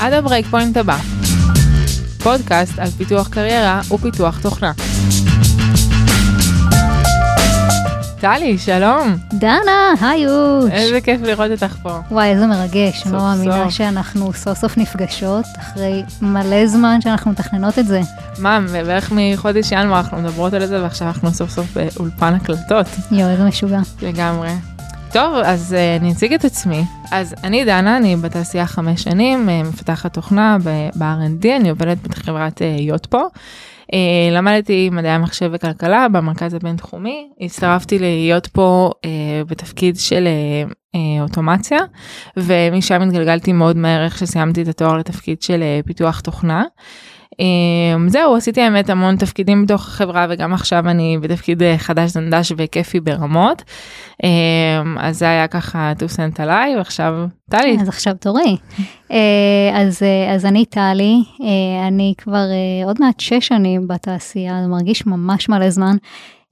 עד ה break point הבא. פודקאסט על פיתוח קריירה ופיתוח תוכנה. טלי, שלום. דנה, היוש. איזה כיף לראות אותך פה. וואי, איזה מרגש. סוף לא מאמינה. שאנחנו סוף סוף נפגשות, אחרי מלא זמן שאנחנו מתכננות את זה. מה, בערך מחודש ינואר אנחנו מדברות על זה ועכשיו אנחנו סוף סוף באולפן הקלטות. יואו, איזה משוגע. לגמרי. טוב, אז uh, אני אציג את עצמי. אז אני דנה, אני בתעשייה חמש שנים, uh, מפתחת תוכנה ב-R&D, אני עובדת בחברת uh, יוטפו. Uh, למדתי מדעי המחשב וכלכלה במרכז הבינתחומי, הצטרפתי להיות פה uh, בתפקיד של uh, uh, אוטומציה, ומשם התגלגלתי מאוד מהר איך שסיימתי את התואר לתפקיד של uh, פיתוח תוכנה. זהו, עשיתי האמת המון תפקידים בתוך החברה וגם עכשיו אני בתפקיד אה, חדש זנדש וכיפי ברמות. Um, אז זה היה ככה two cents עליי ועכשיו טלי. אז עכשיו תורי. אה, אז, אה, אז אני טלי, אני כבר עוד מעט שש שנים בתעשייה, זה מרגיש ממש מלא זמן.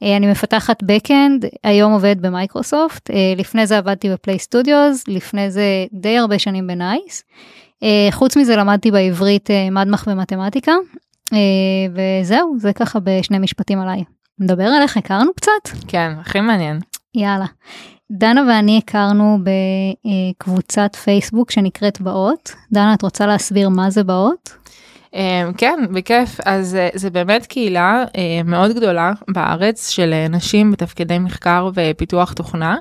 אני מפתחת backend, היום עובדת במייקרוסופט, לפני זה עבדתי ב Playstudios, לפני זה די הרבה שנים ב NICE. אה, חוץ מזה למדתי בעברית אה, מדמ"ח ומתמטיקה, אה, וזהו, זה ככה בשני משפטים עליי. נדבר על איך הכרנו קצת? כן, הכי מעניין. יאללה. דנה ואני הכרנו בקבוצת פייסבוק שנקראת באות. דנה, את רוצה להסביר מה זה באות? Um, כן, בכיף. אז uh, זה באמת קהילה uh, מאוד גדולה בארץ של uh, נשים בתפקידי מחקר ופיתוח תוכנה.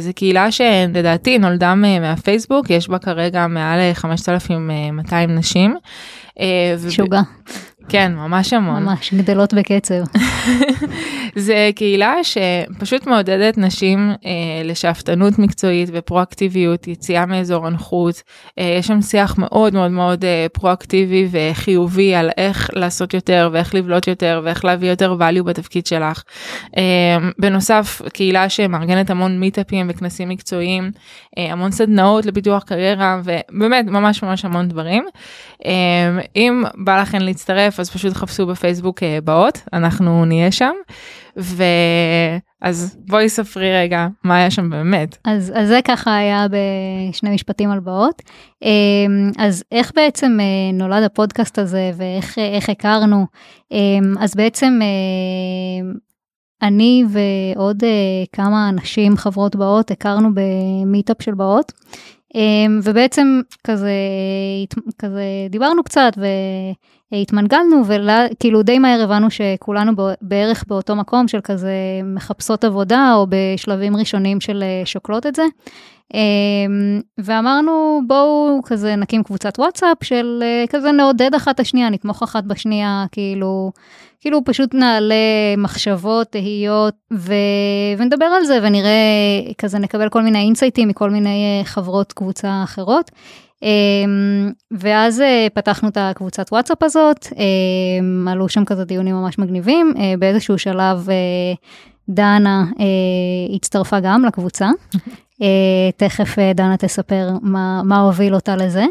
זו קהילה שלדעתי נולדה מהפייסבוק, יש בה כרגע מעל אה, 5,200 נשים. וב- שוגע, כן, ממש המון. ממש, גדלות בקצב. זה קהילה שפשוט מעודדת נשים אה, לשאפתנות מקצועית ופרואקטיביות, יציאה מאזור הנוחות. אה, יש שם שיח מאוד מאוד מאוד אה, פרואקטיבי וחיובי על איך לעשות יותר ואיך לבלוט יותר ואיך להביא יותר value בתפקיד שלך. אה, בנוסף, קהילה שמארגנת המון מיטאפים וכנסים מקצועיים, אה, המון סדנאות לפיתוח קריירה ובאמת ממש ממש המון דברים. אה, אם בא לכם להצטרף אז פשוט חפשו בפייסבוק אה, באות, אנחנו נהיה שם. ואז בואי ספרי רגע מה היה שם באמת. אז, אז זה ככה היה בשני משפטים על באות. אמ, אז איך בעצם אה, נולד הפודקאסט הזה ואיך אה, איך הכרנו? אז בעצם אה, אני ועוד אה, כמה נשים חברות באות הכרנו במיטאפ של באות. ובעצם כזה, כזה דיברנו קצת והתמנגלנו וכאילו די מהר הבנו שכולנו בערך באותו מקום של כזה מחפשות עבודה או בשלבים ראשונים של אה, שוקלות את זה. אמ, ואמרנו בואו כזה נקים קבוצת וואטסאפ של אה, כזה נעודד אחת השנייה נתמוך אחת בשנייה כאילו כאילו פשוט נעלה מחשבות תהיות ו... ונדבר על זה ונראה כזה נקבל כל מיני אינסייטים מכל מיני אה, חברות קבוצה אחרות. אמ, ואז אה, פתחנו את הקבוצת וואטסאפ הזאת אמ, עלו שם כזה דיונים ממש מגניבים אה, באיזשהו שלב אה, דנה הצטרפה גם לקבוצה. תכף דנה תספר מה, מה הוביל אותה לזה.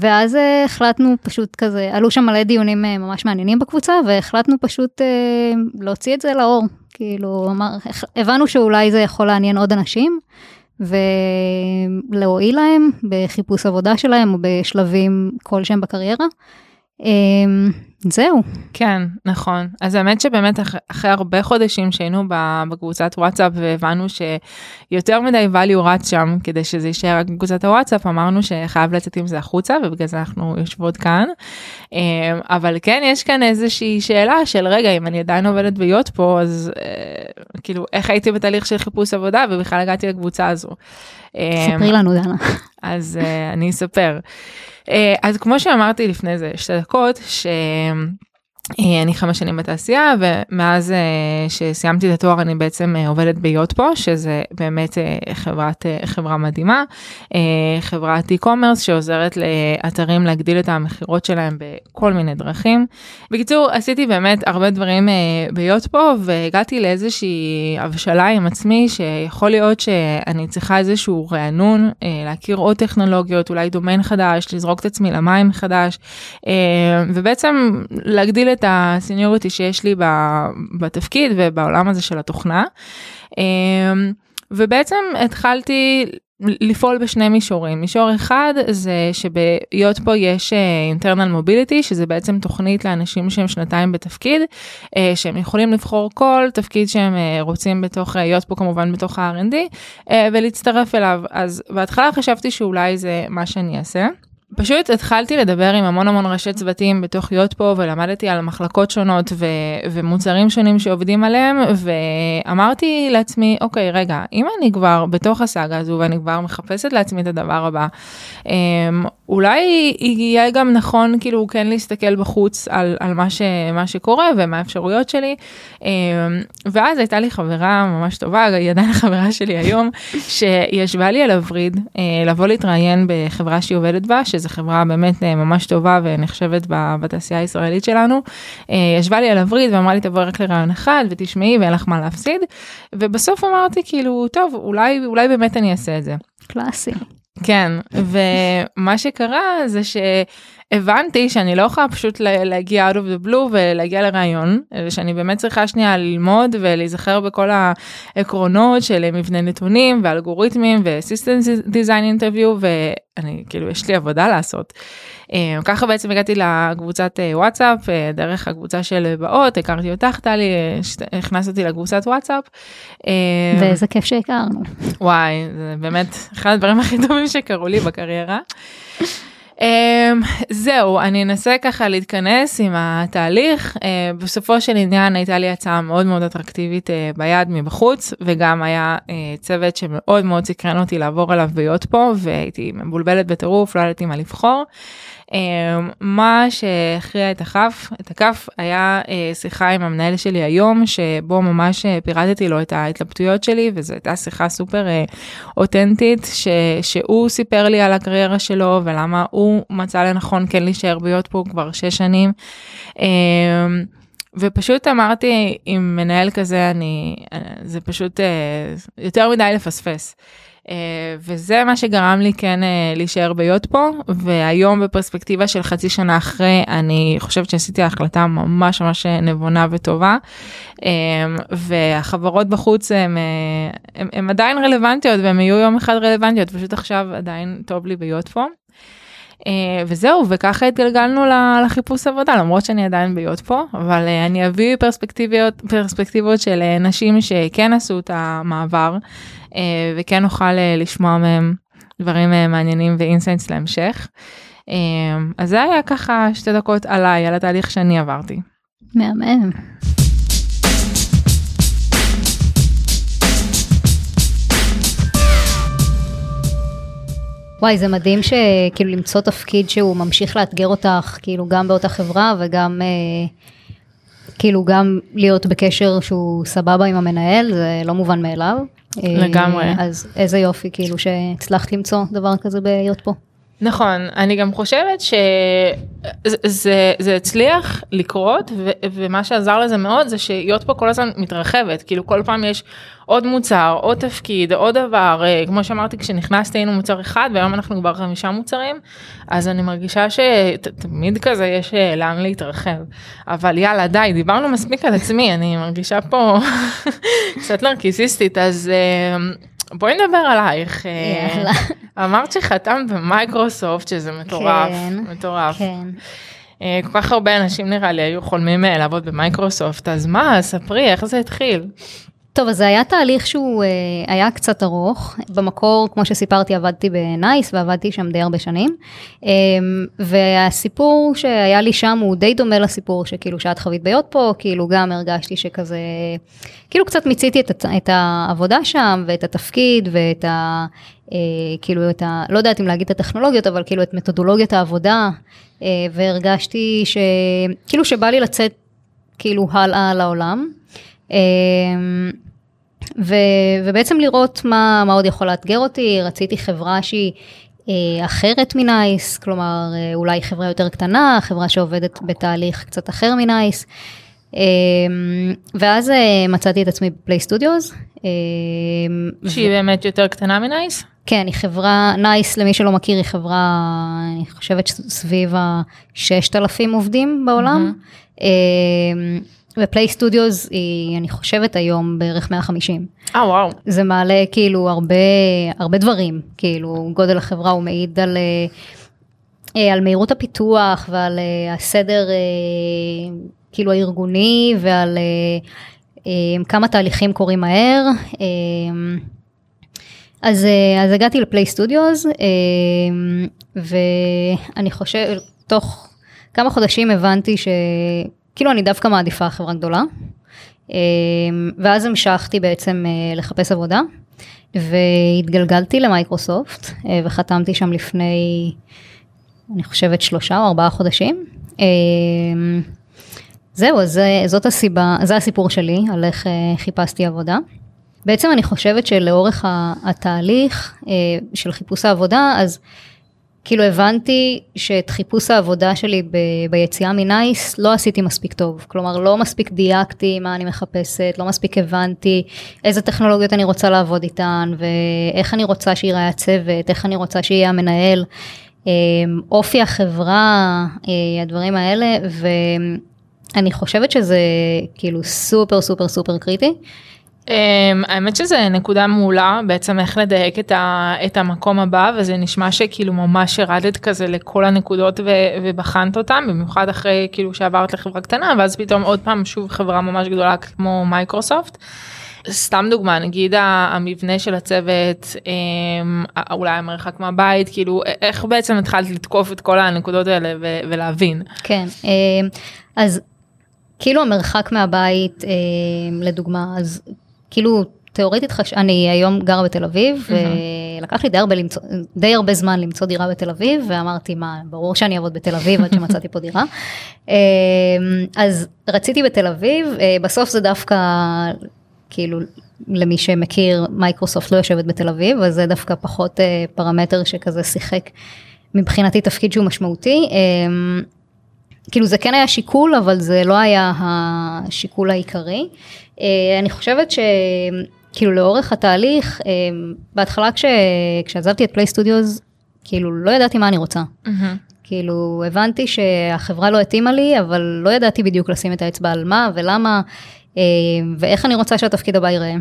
ואז החלטנו פשוט כזה, עלו שם מלא דיונים ממש מעניינים בקבוצה, והחלטנו פשוט להוציא את זה לאור. כאילו, אמר, הבנו שאולי זה יכול לעניין עוד אנשים, ולהועיל להם בחיפוש עבודה שלהם, או בשלבים כלשהם בקריירה. אה, זהו. כן, נכון. אז האמת שבאמת אח- אחרי הרבה חודשים שהיינו בקבוצת וואטסאפ והבנו שיותר מדי value רץ שם כדי שזה יישאר רק בקבוצת הוואטסאפ, אמרנו שחייב לצאת עם זה החוצה ובגלל זה אנחנו יושבות כאן. אמ, אבל כן, יש כאן איזושהי שאלה של רגע, אם אני עדיין עובדת ביות פה, אז אה, כאילו, איך הייתי בתהליך של חיפוש עבודה ובכלל הגעתי לקבוצה הזו. אמ, ספרי לנו דנה. אז uh, אני אספר. Uh, אז כמו שאמרתי לפני זה שתי דקות, שאני חמש שנים בתעשייה ומאז uh, שסיימתי את התואר אני בעצם uh, עובדת ביוטפו שזה באמת חברת חברה מדהימה חברת e-commerce שעוזרת לאתרים להגדיל את המכירות שלהם בכל מיני דרכים. בקיצור עשיתי באמת הרבה דברים ביוטפו והגעתי לאיזושהי הבשלה עם עצמי שיכול להיות שאני צריכה איזשהו רענון להכיר עוד טכנולוגיות אולי דומיין חדש לזרוק את עצמי למים מחדש uh, ובעצם להגדיל את הסיניוריטי שיש לי בתפקיד ובעולם הזה של התוכנה. אמ, ובעצם התחלתי לפעול בשני מישורים. מישור אחד זה שבהיות פה יש uh, internal mobility, שזה בעצם תוכנית לאנשים שהם שנתיים בתפקיד, uh, שהם יכולים לבחור כל תפקיד שהם uh, רוצים בתוך, להיות פה כמובן בתוך ה-R&D, ולהצטרף אליו. אז בהתחלה חשבתי שאולי זה מה שאני אעשה. פשוט התחלתי לדבר עם המון המון ראשי צוותים בתוך להיות פה ולמדתי על מחלקות שונות ו- ומוצרים שונים שעובדים עליהם ואמרתי לעצמי אוקיי רגע אם אני כבר בתוך הסאגה הזו ואני כבר מחפשת לעצמי את הדבר הבא אמ, אולי יהיה גם נכון כאילו כן להסתכל בחוץ על, על מה, ש- מה שקורה ומה האפשרויות שלי אמ, ואז הייתה לי חברה ממש טובה היא עדיין חברה שלי היום שישבה לי על הווריד אה, לבוא להתראיין בחברה שהיא עובדת בה. שזו חברה באמת אה, ממש טובה ונחשבת בתעשייה הישראלית שלנו. אה, ישבה לי על הווריד ואמרה לי תבואי רק לרעיון אחד ותשמעי ואין לך מה להפסיד. ובסוף אמרתי כאילו טוב אולי אולי באמת אני אעשה את זה. קלאסי. כן ומה שקרה זה שהבנתי שאני לא יכולה פשוט להגיע out of the blue ולהגיע לרעיון שאני באמת צריכה שנייה ללמוד ולהיזכר בכל העקרונות של מבנה נתונים ואלגוריתמים ו-system design interview ואני כאילו יש לי עבודה לעשות. אה, ככה בעצם הגעתי לקבוצת אה, וואטסאפ אה, דרך הקבוצה של באות הכרתי אותך טלי הכנסת אותי לקבוצת וואטסאפ. ואיזה כיף שהכרנו. וואי זה באמת אחד הדברים הכי טובים שקרו לי בקריירה. Um, זהו אני אנסה ככה להתכנס עם התהליך uh, בסופו של עניין הייתה לי הצעה מאוד מאוד אטרקטיבית uh, ביד מבחוץ וגם היה uh, צוות שמאוד מאוד סקרן אותי לעבור עליו להיות פה והייתי מבולבלת בטירוף לא ידעתי מה לבחור. אמ, מה שהכריע את הכף, את הכף היה אה, שיחה עם המנהל שלי היום, שבו ממש אה, פירטתי לו את ההתלבטויות שלי, וזו הייתה שיחה סופר אה, אותנטית, ש, שהוא סיפר לי על הקריירה שלו ולמה הוא מצא לנכון כן להישאר ביות פה כבר שש שנים. אמ, ופשוט אמרתי עם מנהל כזה אני זה פשוט יותר מדי לפספס. Uh, וזה מה שגרם לי כן uh, להישאר ביות פה והיום בפרספקטיבה של חצי שנה אחרי אני חושבת שעשיתי החלטה ממש ממש נבונה וטובה um, והחברות בחוץ הם עדיין רלוונטיות והם יהיו יום אחד רלוונטיות פשוט עכשיו עדיין טוב לי ביות פה. Uh, וזהו וככה התגלגלנו לחיפוש עבודה למרות שאני עדיין ביות פה אבל uh, אני אביא פרספקטיביות פרספקטיבות של uh, נשים שכן עשו את המעבר וכן נוכל uh, לשמוע מהם דברים uh, מעניינים ו insights להמשך. אז זה היה ככה שתי דקות עליי על התהליך שאני עברתי. מהמם. וואי זה מדהים שכאילו למצוא תפקיד שהוא ממשיך לאתגר אותך כאילו גם באותה חברה וגם אה, כאילו גם להיות בקשר שהוא סבבה עם המנהל זה לא מובן מאליו. לגמרי. אה, אז איזה יופי כאילו שהצלחת למצוא דבר כזה ביות פה. נכון, אני גם חושבת שזה הצליח לקרות ו, ומה שעזר לזה מאוד זה שהיות פה כל הזמן מתרחבת, כאילו כל פעם יש עוד מוצר, עוד תפקיד, עוד דבר, אה, כמו שאמרתי כשנכנסתי היינו מוצר אחד והיום אנחנו כבר חמישה מוצרים, אז אני מרגישה שתמיד כזה יש אה, לאן להתרחב, אבל יאללה די, דיברנו מספיק על עצמי, אני מרגישה פה קצת נרקיסיסטית, אז אה, בואי נדבר עלייך. יאללה. אמרת שחתמת במייקרוסופט שזה מטורף, כן, מטורף. כן. כל כך הרבה אנשים נראה לי היו חולמים לעבוד במייקרוסופט, אז מה, ספרי, איך זה התחיל? טוב, אז זה היה תהליך שהוא אה, היה קצת ארוך. במקור, כמו שסיפרתי, עבדתי בנייס ועבדתי שם די הרבה שנים. אה, והסיפור שהיה לי שם הוא די דומה לסיפור שכאילו שאת חווית ביות פה, כאילו גם הרגשתי שכזה, כאילו קצת מיציתי את, את העבודה שם ואת התפקיד ואת ה... אה, כאילו את ה... לא יודעת אם להגיד את הטכנולוגיות, אבל כאילו את מתודולוגיית העבודה, אה, והרגשתי ש... כאילו שבא לי לצאת כאילו הלאה לעולם. אמ, ו, ובעצם לראות מה, מה עוד יכול לאתגר אותי, רציתי חברה שהיא אה, אחרת מנייס, כלומר אה, אולי חברה יותר קטנה, חברה שעובדת בתהליך קצת אחר מנייס. אה, ואז אה, מצאתי את עצמי ב Playstudios. אה, שהיא ו... באמת יותר קטנה מ NICE? כן, היא חברה, NICE למי שלא מכיר היא חברה, אני חושבת סביב ה-6,000 עובדים בעולם. Mm-hmm. ו Playstudios היא, אני חושבת היום בערך 150. אה וואו. זה מעלה כאילו הרבה, הרבה דברים, כאילו גודל החברה הוא מעיד על, אה, על מהירות הפיתוח ועל אה, הסדר אה, כאילו הארגוני ועל כמה תהליכים קורים מהר. אז, אז הגעתי לפליי סטודיוס, ואני חושב, תוך כמה חודשים הבנתי שכאילו אני דווקא מעדיפה חברה גדולה. אה, ואז המשכתי בעצם אה, לחפש עבודה, והתגלגלתי למייקרוסופט, אה, וחתמתי שם לפני, אני חושבת, שלושה או ארבעה חודשים. אה, זהו, אז זה, זאת הסיבה, זה הסיפור שלי, על איך אה, חיפשתי עבודה. בעצם אני חושבת שלאורך התהליך אה, של חיפוש העבודה, אז כאילו הבנתי שאת חיפוש העבודה שלי ב- ביציאה מנייס לא עשיתי מספיק טוב. כלומר, לא מספיק דייקתי מה אני מחפשת, לא מספיק הבנתי איזה טכנולוגיות אני רוצה לעבוד איתן, ואיך אני רוצה שיראה הצוות, איך אני רוצה שיהיה המנהל, אה, אופי החברה, אה, הדברים האלה, ואני חושבת שזה כאילו סופר סופר סופר קריטי. Um, האמת שזה נקודה מעולה בעצם איך לדייק את, ה, את המקום הבא וזה נשמע שכאילו ממש ירדת כזה לכל הנקודות ו, ובחנת אותם במיוחד אחרי כאילו שעברת לחברה קטנה ואז פתאום עוד פעם שוב חברה ממש גדולה כמו מייקרוסופט. סתם דוגמה נגיד המבנה של הצוות um, אולי המרחק מהבית כאילו איך בעצם התחלת לתקוף את כל הנקודות האלה ו, ולהבין. כן, אה, אז כאילו המרחק מהבית, לדוגמה, אז כאילו תיאורטית, חש... אני היום גרה בתל אביב, ולקח לי די הרבה, למצוא, די הרבה זמן למצוא דירה בתל אביב, ואמרתי, מה, ברור שאני אעבוד בתל אביב עד שמצאתי פה דירה. אה, אז רציתי בתל אביב, אה, בסוף זה דווקא, כאילו, למי שמכיר, מייקרוסופט לא יושבת בתל אביב, אז זה דווקא פחות אה, פרמטר שכזה שיחק מבחינתי תפקיד שהוא משמעותי. כאילו זה כן היה שיקול, אבל זה לא היה השיקול העיקרי. אני חושבת שכאילו לאורך התהליך, בהתחלה כש... כשעזבתי את פליי סטודיוס, כאילו לא ידעתי מה אני רוצה. Mm-hmm. כאילו הבנתי שהחברה לא התאימה לי, אבל לא ידעתי בדיוק לשים את האצבע על מה ולמה, ואיך אני רוצה שהתפקיד הבא ייראה.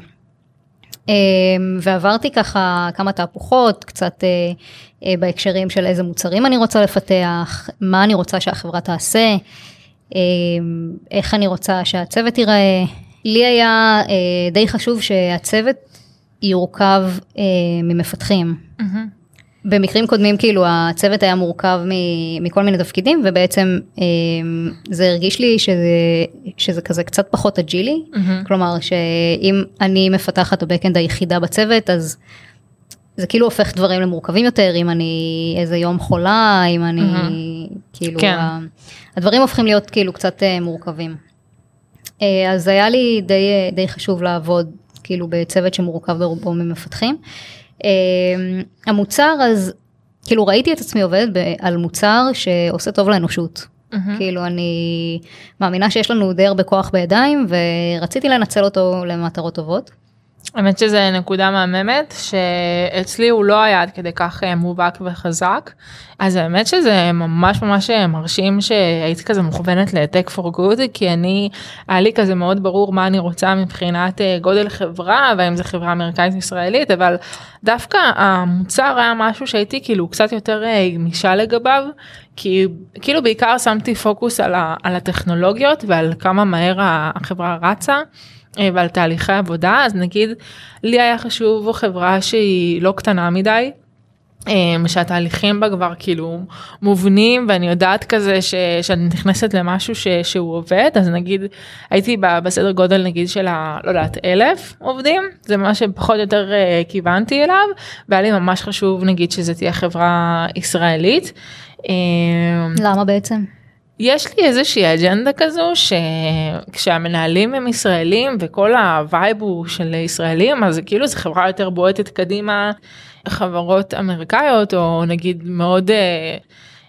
ועברתי ככה כמה תהפוכות, קצת בהקשרים של איזה מוצרים אני רוצה לפתח, מה אני רוצה שהחברה תעשה, איך אני רוצה שהצוות ייראה. לי היה די חשוב שהצוות יורכב ממפתחים. Mm-hmm. במקרים קודמים כאילו הצוות היה מורכב מכל מיני תפקידים ובעצם זה הרגיש לי שזה, שזה כזה קצת פחות אג'ילי, mm-hmm. כלומר שאם אני מפתחת ה backend היחידה בצוות אז זה כאילו הופך דברים למורכבים יותר, אם אני איזה יום חולה, אם אני mm-hmm. כאילו, כן. הדברים הופכים להיות כאילו קצת מורכבים. אז היה לי די, די חשוב לעבוד כאילו בצוות שמורכב ברובו ממפתחים. המוצר אז כאילו ראיתי את עצמי עובדת על מוצר שעושה טוב לאנושות. Mm-hmm. כאילו אני מאמינה שיש לנו די הרבה כוח בידיים ורציתי לנצל אותו למטרות טובות. האמת שזה נקודה מהממת שאצלי הוא לא היה עד כדי כך מובהק וחזק אז האמת שזה ממש ממש מרשים שהייתי כזה מוכוונת ל-tech for good כי אני היה לי כזה מאוד ברור מה אני רוצה מבחינת גודל חברה והאם זה חברה אמריקאית ישראלית אבל דווקא המוצר היה משהו שהייתי כאילו קצת יותר גמישה לגביו כי כאילו בעיקר שמתי פוקוס על, ה- על הטכנולוגיות ועל כמה מהר החברה רצה. ועל תהליכי עבודה אז נגיד לי היה חשוב חברה שהיא לא קטנה מדי. שהתהליכים בה כבר כאילו מובנים ואני יודעת כזה ש, שאני נכנסת למשהו ש, שהוא עובד אז נגיד הייתי בסדר גודל נגיד של ה... לא יודעת אלף עובדים זה מה שפחות או יותר כיוונתי אליו והיה לי ממש חשוב נגיד שזה תהיה חברה ישראלית. למה בעצם? יש לי איזושהי אג'נדה כזו שכשהמנהלים הם ישראלים וכל ה vibe הוא של ישראלים אז כאילו זו חברה יותר בועטת קדימה חברות אמריקאיות או נגיד מאוד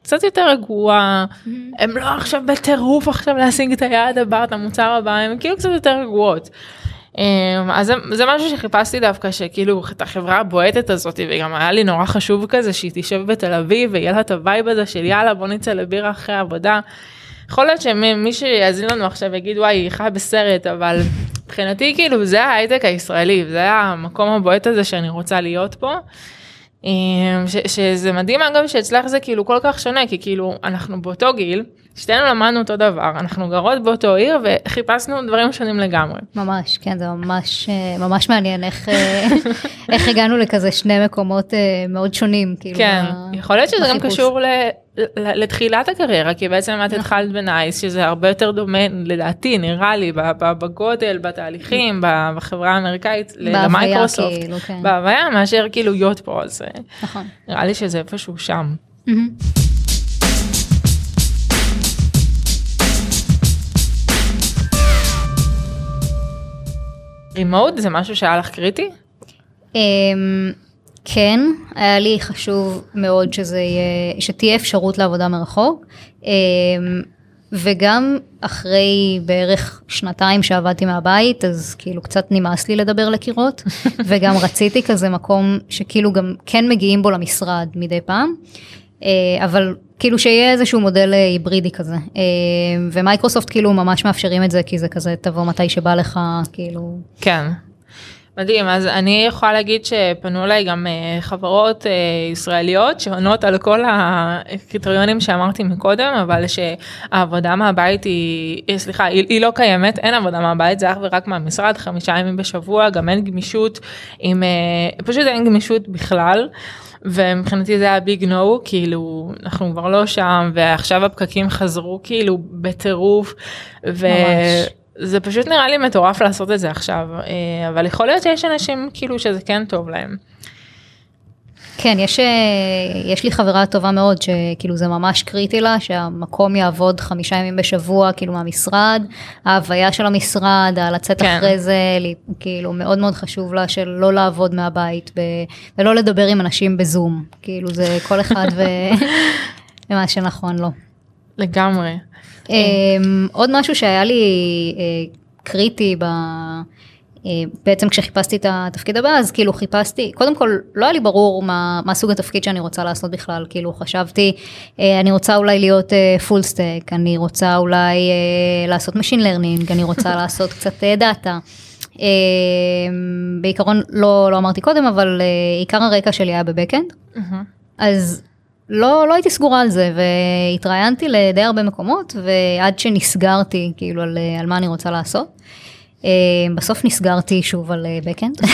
קצת יותר רגועה mm-hmm. הם לא עכשיו בטירוף עכשיו להשיג את היעד הבא את המוצר הבא הם כאילו קצת יותר רגועות. אז זה, זה משהו שחיפשתי דווקא שכאילו את החברה הבועטת הזאת וגם היה לי נורא חשוב כזה שהיא תשב בתל אביב ויהיה לה את ה vibe הזה של יאללה בוא נצא לבירה אחרי עבודה. יכול להיות שמי שיאזין לנו עכשיו יגיד וואי היא חיה בסרט אבל מבחינתי כאילו זה ההייטק הישראלי זה המקום הבועט הזה שאני רוצה להיות פה. אמ, ש, שזה מדהים אגב שאצלך זה כאילו כל כך שונה כי כאילו אנחנו באותו גיל שתינו למדנו אותו דבר אנחנו גרות באותו עיר וחיפשנו דברים שונים לגמרי. ממש כן זה ממש אה, ממש מעניין איך אה, איך הגענו לכזה שני מקומות אה, מאוד שונים כאילו. כן ב... יכול להיות שזה בחיפוש. גם קשור ל... לתחילת הקריירה כי בעצם את נכון. התחלת בנייס שזה הרבה יותר דומה לדעתי נראה לי בגודל בתהליכים בחברה האמריקאית למייקרוסופט כאילו, כן. בהוויה מאשר כאילו להיות פה אז נכון. נראה לי שזה איפשהו שם. רימוט זה משהו שהיה לך קריטי? אמ, כן, היה לי חשוב מאוד שזה יהיה, שתהיה אפשרות לעבודה מרחוק. אמ, וגם אחרי בערך שנתיים שעבדתי מהבית, אז כאילו קצת נמאס לי לדבר לקירות, וגם רציתי כזה מקום שכאילו גם כן מגיעים בו למשרד מדי פעם, אה, אבל כאילו שיהיה איזשהו מודל אה, היברידי כזה. אה, ומייקרוסופט כאילו ממש מאפשרים את זה, כי זה כזה תבוא מתי שבא לך, כאילו. כן. מדהים אז אני יכולה להגיד שפנו אליי גם אה, חברות ישראליות שעונות על כל הקריטריונים שאמרתי מקודם אבל שהעבודה מהבית היא סליחה היא, היא לא קיימת אין עבודה מהבית זה אך ורק מהמשרד חמישה ימים בשבוע גם אין גמישות עם פשוט אין גמישות בכלל. ומבחינתי זה היה ביג נו כאילו אנחנו כבר לא שם ועכשיו הפקקים חזרו כאילו בטירוף. ממש. זה פשוט נראה לי מטורף לעשות את זה עכשיו אה, אבל יכול להיות שיש אנשים כאילו שזה כן טוב להם. כן, יש, אה, יש לי חברה טובה מאוד שכאילו זה ממש קריטי לה שהמקום יעבוד חמישה ימים בשבוע כאילו מהמשרד, ההוויה של המשרד, הלצאת כן. אחרי זה, כאילו מאוד מאוד חשוב לה של לא לעבוד מהבית ב, ולא לדבר עם אנשים בזום, כאילו זה כל אחד ומה שנכון לו. לגמרי. אמ, עוד משהו שהיה לי אה, קריטי ב... אה, בעצם כשחיפשתי את התפקיד הבא אז כאילו חיפשתי קודם כל לא היה לי ברור מה, מה סוג התפקיד שאני רוצה לעשות בכלל כאילו חשבתי אה, אני רוצה אולי להיות full stack אני רוצה אולי לעשות machine learning אני רוצה לעשות קצת data. בעיקרון לא לא אמרתי קודם אבל עיקר הרקע שלי היה ב backend אז לא, לא הייתי סגורה על זה והתראיינתי לדי הרבה מקומות ועד שנסגרתי כאילו על, על מה אני רוצה לעשות. אה, בסוף נסגרתי שוב על בקאנד, אה,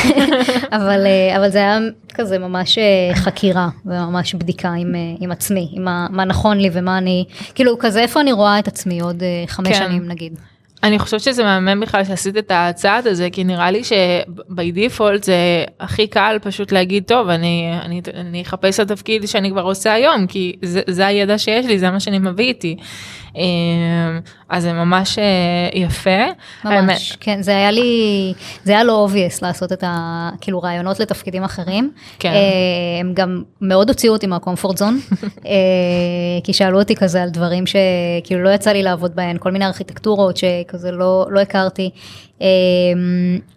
אבל, אה, אבל זה היה כזה ממש חקירה וממש בדיקה עם, עם עצמי, עם מה, מה נכון לי ומה אני, כאילו כזה איפה אני רואה את עצמי עוד חמש כן. שנים נגיד. אני חושבת שזה מהמם בכלל שעשית את הצעד הזה כי נראה לי שבי דיפולט זה הכי קל פשוט להגיד טוב אני אני אני אחפש את התפקיד שאני כבר עושה היום כי זה, זה הידע שיש לי זה מה שאני מביא איתי. אמ, אז זה ממש אה, יפה. ממש, כן, זה היה לי, זה היה לא obvious לעשות את ה... כאילו רעיונות לתפקידים אחרים. כן. אה, הם גם מאוד הוציאו אותי מה comfort zone, אה, כי שאלו אותי כזה על דברים שכאילו לא יצא לי לעבוד בהן, כל מיני ארכיטקטורות שכזה לא, לא הכרתי.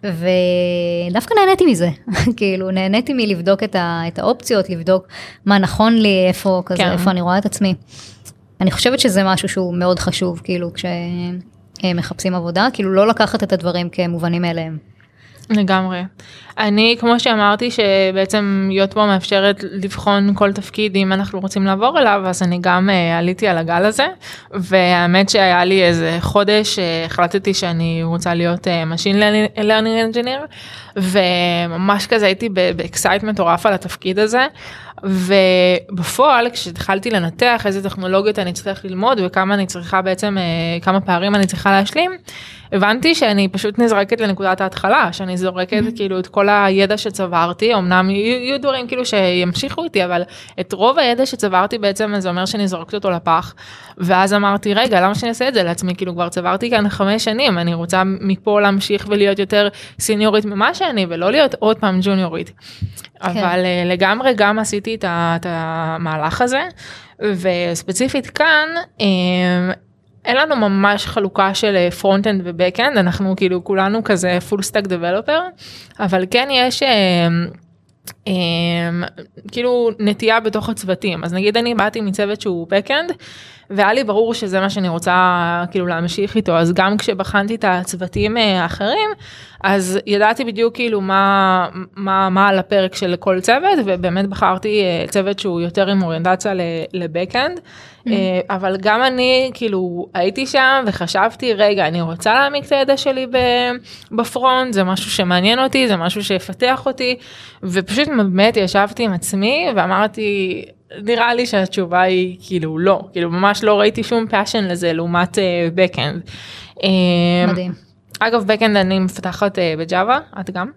ודווקא נהניתי מזה, כאילו נהניתי מלבדוק את, ה, את האופציות, לבדוק מה נכון לי, איפה כזה, כן. איפה אני רואה את עצמי. אני חושבת שזה משהו שהוא מאוד חשוב, כאילו, כשמחפשים עבודה, כאילו לא לקחת את הדברים כמובנים מאליהם. לגמרי. אני כמו שאמרתי שבעצם להיות פה מאפשרת לבחון כל תפקיד אם אנחנו רוצים לעבור אליו אז אני גם uh, עליתי על הגל הזה והאמת שהיה לי איזה חודש uh, החלטתי שאני רוצה להיות uh, Machine Learning Engineer וממש כזה הייתי ב excite מטורף על התפקיד הזה ובפועל כשהתחלתי לנתח איזה טכנולוגיות אני צריך ללמוד וכמה אני צריכה בעצם uh, כמה פערים אני צריכה להשלים. הבנתי שאני פשוט נזרקת לנקודת ההתחלה שאני זורקת mm-hmm. כאילו את כל הידע שצברתי אמנם יהיו דברים כאילו שימשיכו איתי אבל את רוב הידע שצברתי בעצם זה אומר שאני זורקת אותו לפח ואז אמרתי רגע למה שאני אעשה את זה לעצמי כאילו כבר צברתי כאן חמש שנים אני רוצה מפה להמשיך ולהיות יותר סיניורית ממה שאני ולא להיות עוד פעם ג'וניורית. כן. אבל אה, לגמרי גם עשיתי את המהלך הזה וספציפית כאן. אה, אין לנו ממש חלוקה של front end ו back end אנחנו כאילו כולנו כזה full stack developer אבל כן יש כאילו נטייה בתוך הצוותים. אז נגיד אני באתי מצוות שהוא backend והיה לי ברור שזה מה שאני רוצה כאילו להמשיך איתו. אז גם כשבחנתי את הצוותים האחרים אז ידעתי בדיוק כאילו מה מה מה על הפרק של כל צוות ובאמת בחרתי צוות שהוא יותר עם אוריינטציה ל backend mm-hmm. אבל גם אני כאילו הייתי שם וחשבתי רגע אני רוצה להעמיק את הידע שלי ב front זה משהו שמעניין אותי זה משהו שיפתח אותי. ופשוט באמת ישבתי עם עצמי ואמרתי נראה לי שהתשובה היא כאילו לא כאילו ממש לא ראיתי שום passion לזה לעומת backend. Uh, מדהים. אגב backend אני מפתחת uh, ב Java את גם?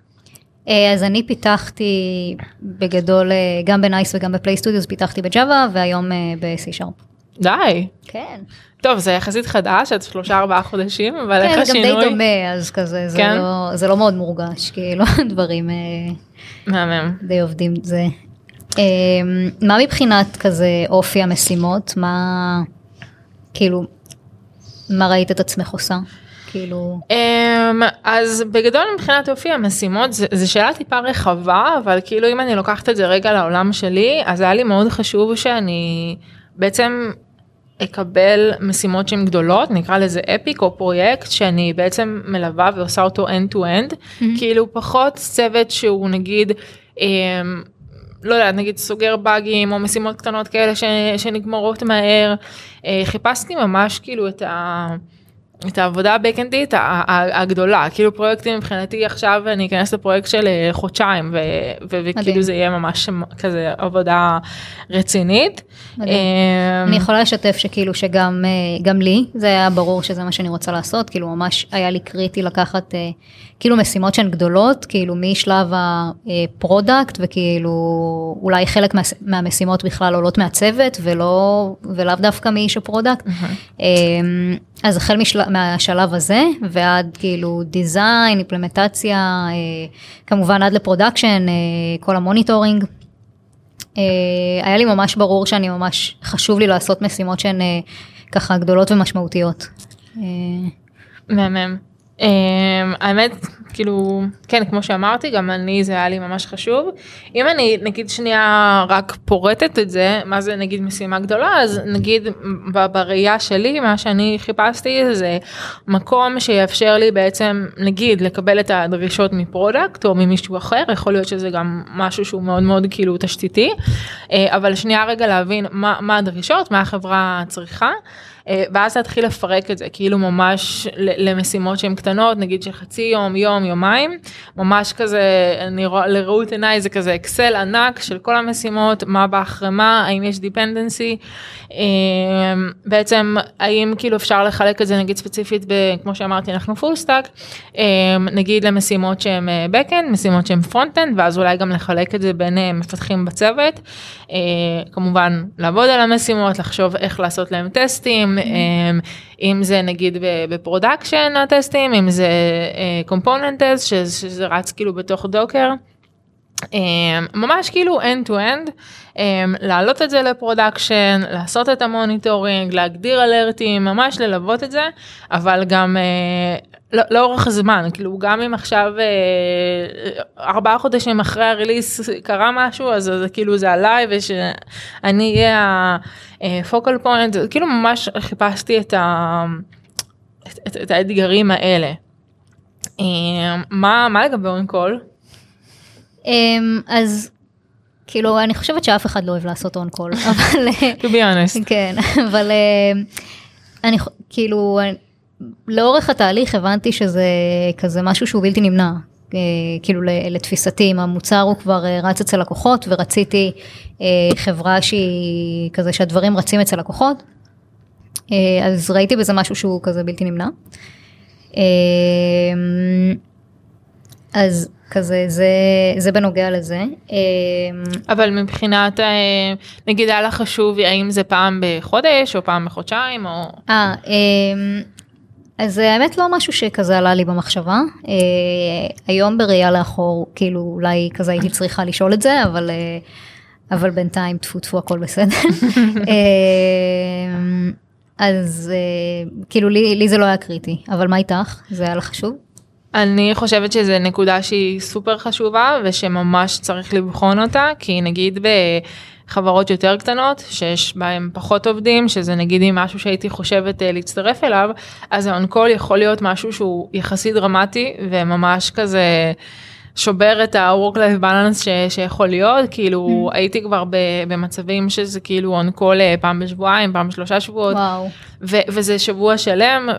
Uh, אז אני פיתחתי בגדול uh, גם בנייס וגם בפליי סטודיוס פיתחתי ב Java והיום uh, ב-C sharp. די. כן. טוב זה יחסית חדש עד שלושה ארבעה חודשים אבל כן, איך השינוי? כן, גם די דומה אז כזה זה, כן? לא, זה לא מאוד מורגש כאילו דברים מהמם. די עובדים זה. מה מבחינת כזה אופי המשימות מה כאילו מה ראית את עצמך עושה? כאילו... Um, אז בגדול מבחינת אופי המשימות זו שאלה טיפה רחבה אבל כאילו אם אני לוקחת את זה רגע לעולם שלי אז היה לי מאוד חשוב שאני בעצם אקבל משימות שהן גדולות נקרא לזה אפיק או פרויקט שאני בעצם מלווה ועושה אותו end to end mm-hmm. כאילו פחות צוות שהוא נגיד. Um, לא יודעת נגיד סוגר באגים או משימות קטנות כאלה ש, שנגמרות מהר חיפשתי ממש כאילו את ה... את העבודה הבקנדית הגדולה. כאילו פרויקטים מבחינתי עכשיו אני אכנס לפרויקט של חודשיים וכאילו זה יהיה ממש כזה עבודה רצינית. אני יכולה לשתף שכאילו שגם גם לי זה היה ברור שזה מה שאני רוצה לעשות. כאילו ממש היה לי קריטי לקחת כאילו משימות שהן גדולות כאילו משלב ה product וכאילו אולי חלק מהמשימות בכלל עולות מהצוות ולא ולאו דווקא מאיש ה product. אז החל משל... מהשלב הזה ועד כאילו design, אימפלמנטציה, כמובן עד ל production, אה, כל ה monitoring. אה, היה לי ממש ברור שאני ממש, חשוב לי לעשות משימות שהן אה, ככה גדולות ומשמעותיות. מהמם. אה, האמת כאילו כן כמו שאמרתי גם אני זה היה לי ממש חשוב אם אני נגיד שנייה רק פורטת את זה מה זה נגיד משימה גדולה אז נגיד בראייה שלי מה שאני חיפשתי זה מקום שיאפשר לי בעצם נגיד לקבל את הדרישות מ product או ממישהו אחר יכול להיות שזה גם משהו שהוא מאוד מאוד כאילו תשתיתי אה, אבל שנייה רגע להבין מה, מה הדרישות מה החברה צריכה. אה, ואז להתחיל לפרק את זה כאילו ממש למשימות שהן קטנות נגיד של חצי יום יום יומיים ממש כזה אני רואה לנגד עיניי זה כזה אקסל ענק של כל המשימות מה בא אחרי מה האם יש dependency אה, בעצם האם כאילו אפשר לחלק את זה נגיד ספציפית כמו שאמרתי אנחנו full stack אה, נגיד למשימות שהם backend משימות שהם frontend ואז אולי גם לחלק את זה בין מפתחים בצוות כמובן לעבוד על המשימות לחשוב איך לעשות להם טסטים. אמ, אם זה נגיד ב production הtest ים, אם זה אה, טסט שזה רץ כאילו בתוך Docker. אמ, ממש כאילו end to end, אמ, להעלות את זה ל production, לעשות את ה monitoring, להגדיר alert ים, ממש ללוות את זה, אבל גם אה, לא, לאורך הזמן, כאילו גם אם עכשיו אה, ארבעה חודשים אחרי ה release קרה משהו, אז זה כאילו זה עליי ושאני אהיה ה focal point, כאילו ממש חיפשתי את, ה, את, את, את האתגרים האלה. מה, מה לגבי on call? אמ, אז כאילו אני חושבת שאף אחד לא אוהב לעשות on call אבל to be honest כן אבל אמ, אני כאילו לאורך התהליך הבנתי שזה כזה משהו שהוא בלתי נמנע אה, כאילו לתפיסתי אם המוצר הוא כבר אה, רץ אצל לקוחות ורציתי אה, חברה שהיא כזה שהדברים רצים אצל לקוחות אז ראיתי בזה משהו שהוא כזה בלתי נמנע. אז כזה זה זה בנוגע לזה. אמ, אבל מבחינת אה, נגיד היה לך חשוב האם זה פעם בחודש או פעם בחודשיים או. אה, אמ, אז האמת לא משהו שכזה עלה לי במחשבה אה, היום בראייה לאחור כאילו אולי כזה הייתי צריכה לשאול את זה אבל אה, אבל בינתיים טפו טפו הכל בסדר. אז כאילו לי, לי זה לא היה קריטי אבל מה איתך זה היה לך חשוב? אני חושבת שזו נקודה שהיא סופר חשובה ושממש צריך לבחון אותה כי נגיד בחברות יותר קטנות שיש בהם פחות עובדים שזה נגיד אם משהו שהייתי חושבת אה, להצטרף אליו אז האונקול יכול להיות משהו שהוא יחסית דרמטי וממש כזה. שובר את ה-work life balance ש, שיכול להיות כאילו mm. הייתי כבר ב, במצבים שזה כאילו און קול פעם בשבועיים פעם בשלושה שבועות. ו, וזה שבוע שלם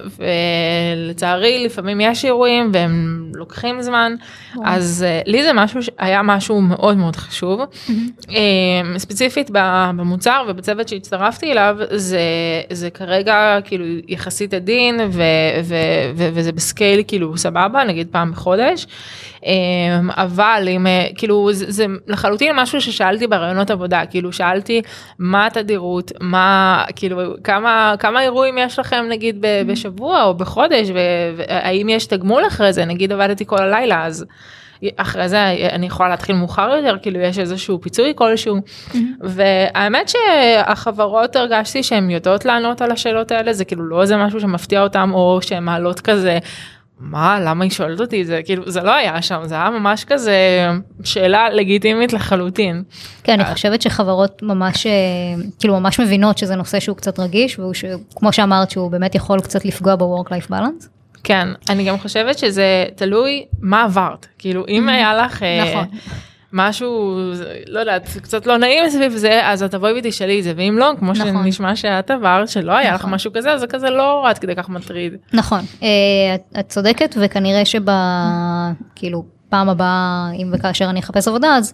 ולצערי לפעמים יש אירועים והם לוקחים זמן וואו. אז uh, לי זה משהו היה משהו מאוד מאוד חשוב mm-hmm. uh, ספציפית במוצר ובצוות שהצטרפתי אליו זה זה כרגע כאילו יחסית עדין ו, ו, ו, וזה בסקייל כאילו סבבה נגיד פעם בחודש. אמ, אבל אם אה, כאילו זה, זה לחלוטין משהו ששאלתי ברעיונות עבודה כאילו שאלתי מה התדירות מה כאילו כמה כמה אירועים יש לכם נגיד mm-hmm. בשבוע או בחודש והאם יש תגמול אחרי זה נגיד עבדתי כל הלילה אז. אחרי זה אני יכולה להתחיל מאוחר יותר כאילו יש איזשהו פיצוי כלשהו mm-hmm. והאמת שהחברות הרגשתי שהן יודעות לענות על השאלות האלה זה כאילו לא איזה משהו שמפתיע אותם או שהן מעלות כזה מה למה היא שואלת אותי זה כאילו זה לא היה שם זה היה ממש כזה שאלה לגיטימית לחלוטין. כן אני חושבת שחברות ממש אה, כאילו ממש מבינות שזה נושא שהוא קצת רגיש והוא כמו שאמרת שהוא באמת יכול קצת לפגוע ב-work life balance. כן אני גם חושבת שזה תלוי מה עברת כאילו אם היה לך אה, נכון. משהו, לא יודעת, קצת לא נעים סביב זה, אז את תבואי ותשאלי את זה, ואם לא, כמו נכון. שנשמע שאת עברת, שלא היה נכון. לך משהו כזה, אז זה כזה לא עד כדי כך מטריד. נכון, אה, את, את צודקת, וכנראה שב... כאילו, פעם הבאה, אם וכאשר אני אחפש עבודה, אז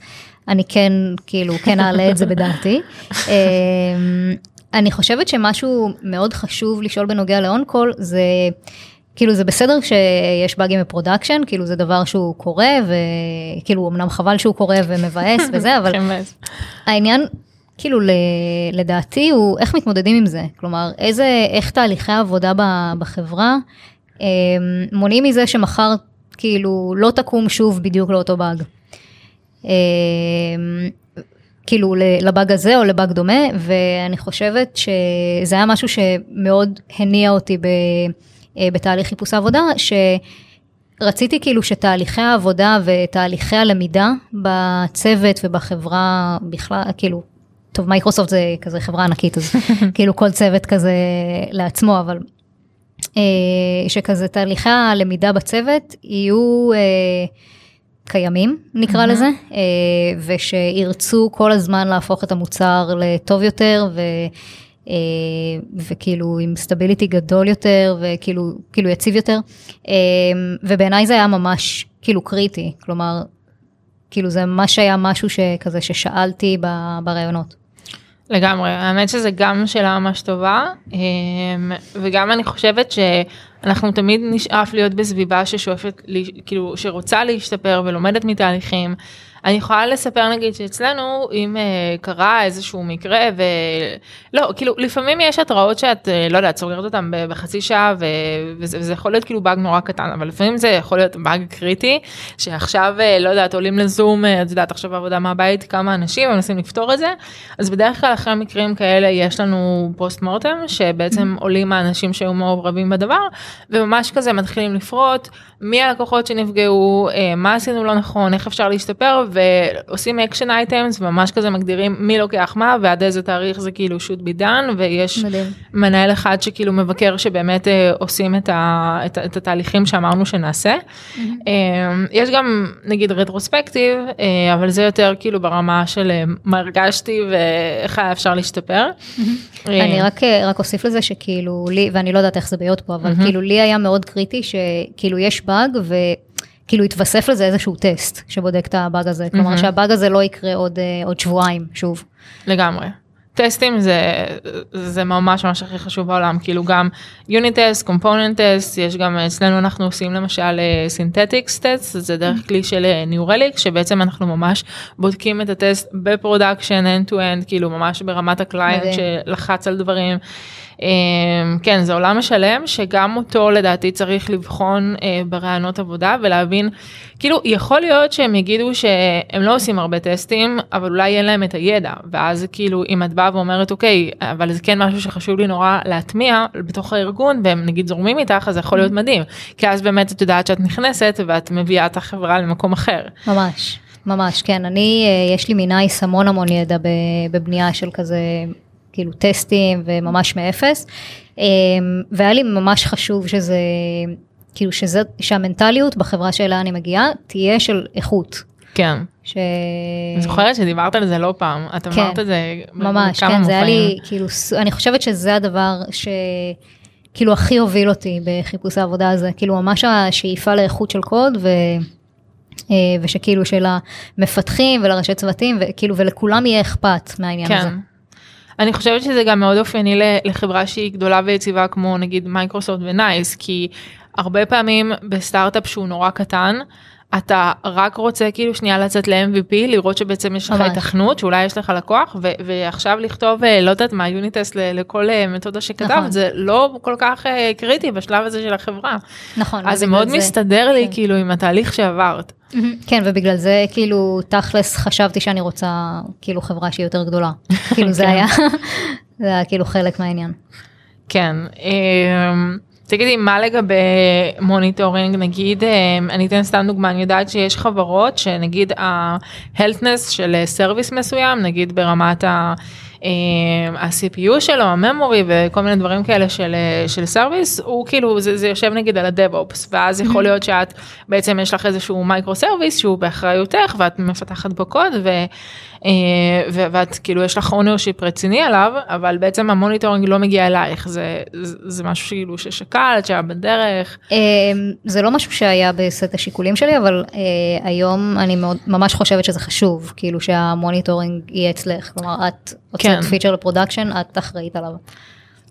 אני כן, כאילו, כן אעלה את זה בדעתי. אה, אני חושבת שמשהו מאוד חשוב לשאול בנוגע ל on call, זה... כאילו זה בסדר שיש באגים ב production, כאילו זה דבר שהוא קורה, וכאילו אמנם חבל שהוא קורה ומבאס וזה, אבל העניין, כאילו לדעתי הוא איך מתמודדים עם זה, כלומר איזה, איך תהליכי העבודה בחברה אמ, מונעים מזה שמחר כאילו לא תקום שוב בדיוק לאותו באג. אמ, כאילו לבאג הזה או לבאג דומה, ואני חושבת שזה היה משהו שמאוד הניע אותי ב... אה, בתהליך חיפוש העבודה, שרציתי כאילו שתהליכי העבודה ותהליכי הלמידה בצוות ובחברה בכלל, כאילו, טוב מייקרוסופט זה כזה חברה ענקית, אז כאילו כל צוות כזה לעצמו, אבל אה, שכזה תהליכי הלמידה בצוות יהיו אה, קיימים נקרא לזה, ושירצו כל הזמן להפוך את המוצר לטוב יותר. אה, וכאילו עם stability גדול יותר וכאילו כאילו יציב יותר אה, ובעיניי זה היה ממש כאילו קריטי כלומר כאילו זה ממש היה משהו שכזה ששאלתי ברעיונות. לגמרי האמת שזה גם שאלה ממש טובה אה, וגם אני חושבת שאנחנו תמיד נשאף להיות בסביבה ששואפת כאילו שרוצה להשתפר ולומדת מתהליכים. אני יכולה לספר נגיד שאצלנו אם uh, קרה איזשהו מקרה ולא כאילו לפעמים יש התראות שאת uh, לא יודעת סוגרת אותם בחצי שעה ו... וזה, וזה יכול להיות כאילו באג נורא קטן אבל לפעמים זה יכול להיות באג קריטי שעכשיו uh, לא יודעת עולים לזום את יודעת עכשיו עבודה מהבית כמה אנשים מנסים לפתור את זה אז בדרך כלל אחרי מקרים כאלה יש לנו post mortem שבעצם mm-hmm. עולים האנשים שהיו מעורבים בדבר וממש כזה מתחילים לפרוט מי הלקוחות שנפגעו מה עשינו לא נכון איך אפשר להשתפר. ועושים action items ממש כזה מגדירים מי לוקח מה ועד איזה תאריך זה כאילו שוטף עדיין ויש מדהים. מנהל אחד שכאילו מבקר שבאמת אה, עושים את, ה, את, את התהליכים שאמרנו שנעשה. Mm-hmm. יש גם נגיד רטרוספקטיב אה, אבל זה יותר כאילו ברמה של אה, מה הרגשתי ואיך היה אפשר להשתפר. Mm-hmm. אני רק רק אוסיף לזה שכאילו לי ואני לא יודעת איך זה ביות פה אבל mm-hmm. כאילו לי היה מאוד קריטי שכאילו יש באג ו... כאילו יתווסף לזה איזשהו טסט שבודק את הבאג הזה, כלומר שהבאג הזה לא יקרה עוד, אה, עוד שבועיים שוב. לגמרי. טסטים זה זה ממש ממש הכי חשוב בעולם כאילו גם unit test component test יש גם אצלנו אנחנו עושים למשל synthetics test זה דרך כלי של New Relic שבעצם אנחנו ממש בודקים את ה test ב production end to end כאילו ממש ברמת ה client שלחץ על דברים. כן, זה עולם שלם שגם אותו לדעתי צריך לבחון בראיונות עבודה ולהבין, כאילו יכול להיות שהם יגידו שהם לא עושים הרבה testים, אבל אולי אין להם את הידע, ואז כאילו אם את באה ואומרת אוקיי, אבל זה כן משהו שחשוב לי נורא להטמיע בתוך הארגון והם נגיד זורמים איתך, אז זה יכול להיות מדהים, כי אז באמת את יודעת שאת נכנסת ואת מביאה את החברה למקום אחר. ממש. ממש, כן, אני, אה, יש לי מנייס המון המון ידע בבנייה של כזה, כאילו טסטים וממש מאפס, אמ, והיה לי ממש חשוב שזה, כאילו שזה, שהמנטליות בחברה שאליה אני מגיעה תהיה של איכות. כן. ש... אני זוכרת שדיברת על זה לא פעם, את כן, אמרת את זה ממש, כן, מופעים. זה היה לי, כאילו, אני חושבת שזה הדבר ש... כאילו הכי הוביל אותי בחיפוש העבודה הזה, כאילו ממש השאיפה לאיכות של קוד ו... אה, ושכאילו של המפתחים ולראשי צוותים וכאילו ולכולם יהיה אכפת מהעניין כן. הזה. אני חושבת שזה גם מאוד אופייני לחברה שהיא גדולה ויציבה כמו נגיד מייקרוסופט ונייס כי הרבה פעמים בסטארט-אפ שהוא נורא קטן אתה רק רוצה כאילו שנייה לצאת ל-MVP לראות שבעצם יש לך היתכנות שאולי יש לך לקוח ו- ועכשיו לכתוב אה, לא יודעת מה unit tests לכל אה, מתודה שכתב נכון. זה לא כל כך uh, קריטי בשלב הזה של החברה. נכון. אז זה מאוד זה... מסתדר לי כן. כאילו עם התהליך שעברת. כן ובגלל זה כאילו תכלס חשבתי שאני רוצה כאילו חברה שהיא יותר גדולה כאילו זה כן. היה זה היה כאילו חלק מהעניין. כן. תגידי, מה לגבי monitoring, נגיד, אה, אני אתן סתם דוגמה, אני יודעת שיש חברות שנגיד ה-healthness של service מסוים, נגיד ברמת ה... ה-CPU שלו, ה memory וכל מיני דברים כאלה של, של service, הוא כאילו, זה, זה יושב נגיד על ה-DevOps, ואז יכול להיות שאת, בעצם יש לך איזשהו micro service שהוא באחריותך, ואת מפתחת בו קוד, אה, ו, ואת כאילו, יש לך ownership רציני עליו, אבל בעצם ה monitoring לא מגיע אלייך, זה, זה, זה משהו כאילו ששקלת, שהיה בדרך. אמ, זה לא משהו שהיה בסט השיקולים שלי, אבל אה, היום אני מאוד, ממש חושבת שזה חשוב, כאילו שה monitoring יהיה אצלך, כלומר את... כן. כן. feature ל production, את אחראית עליו.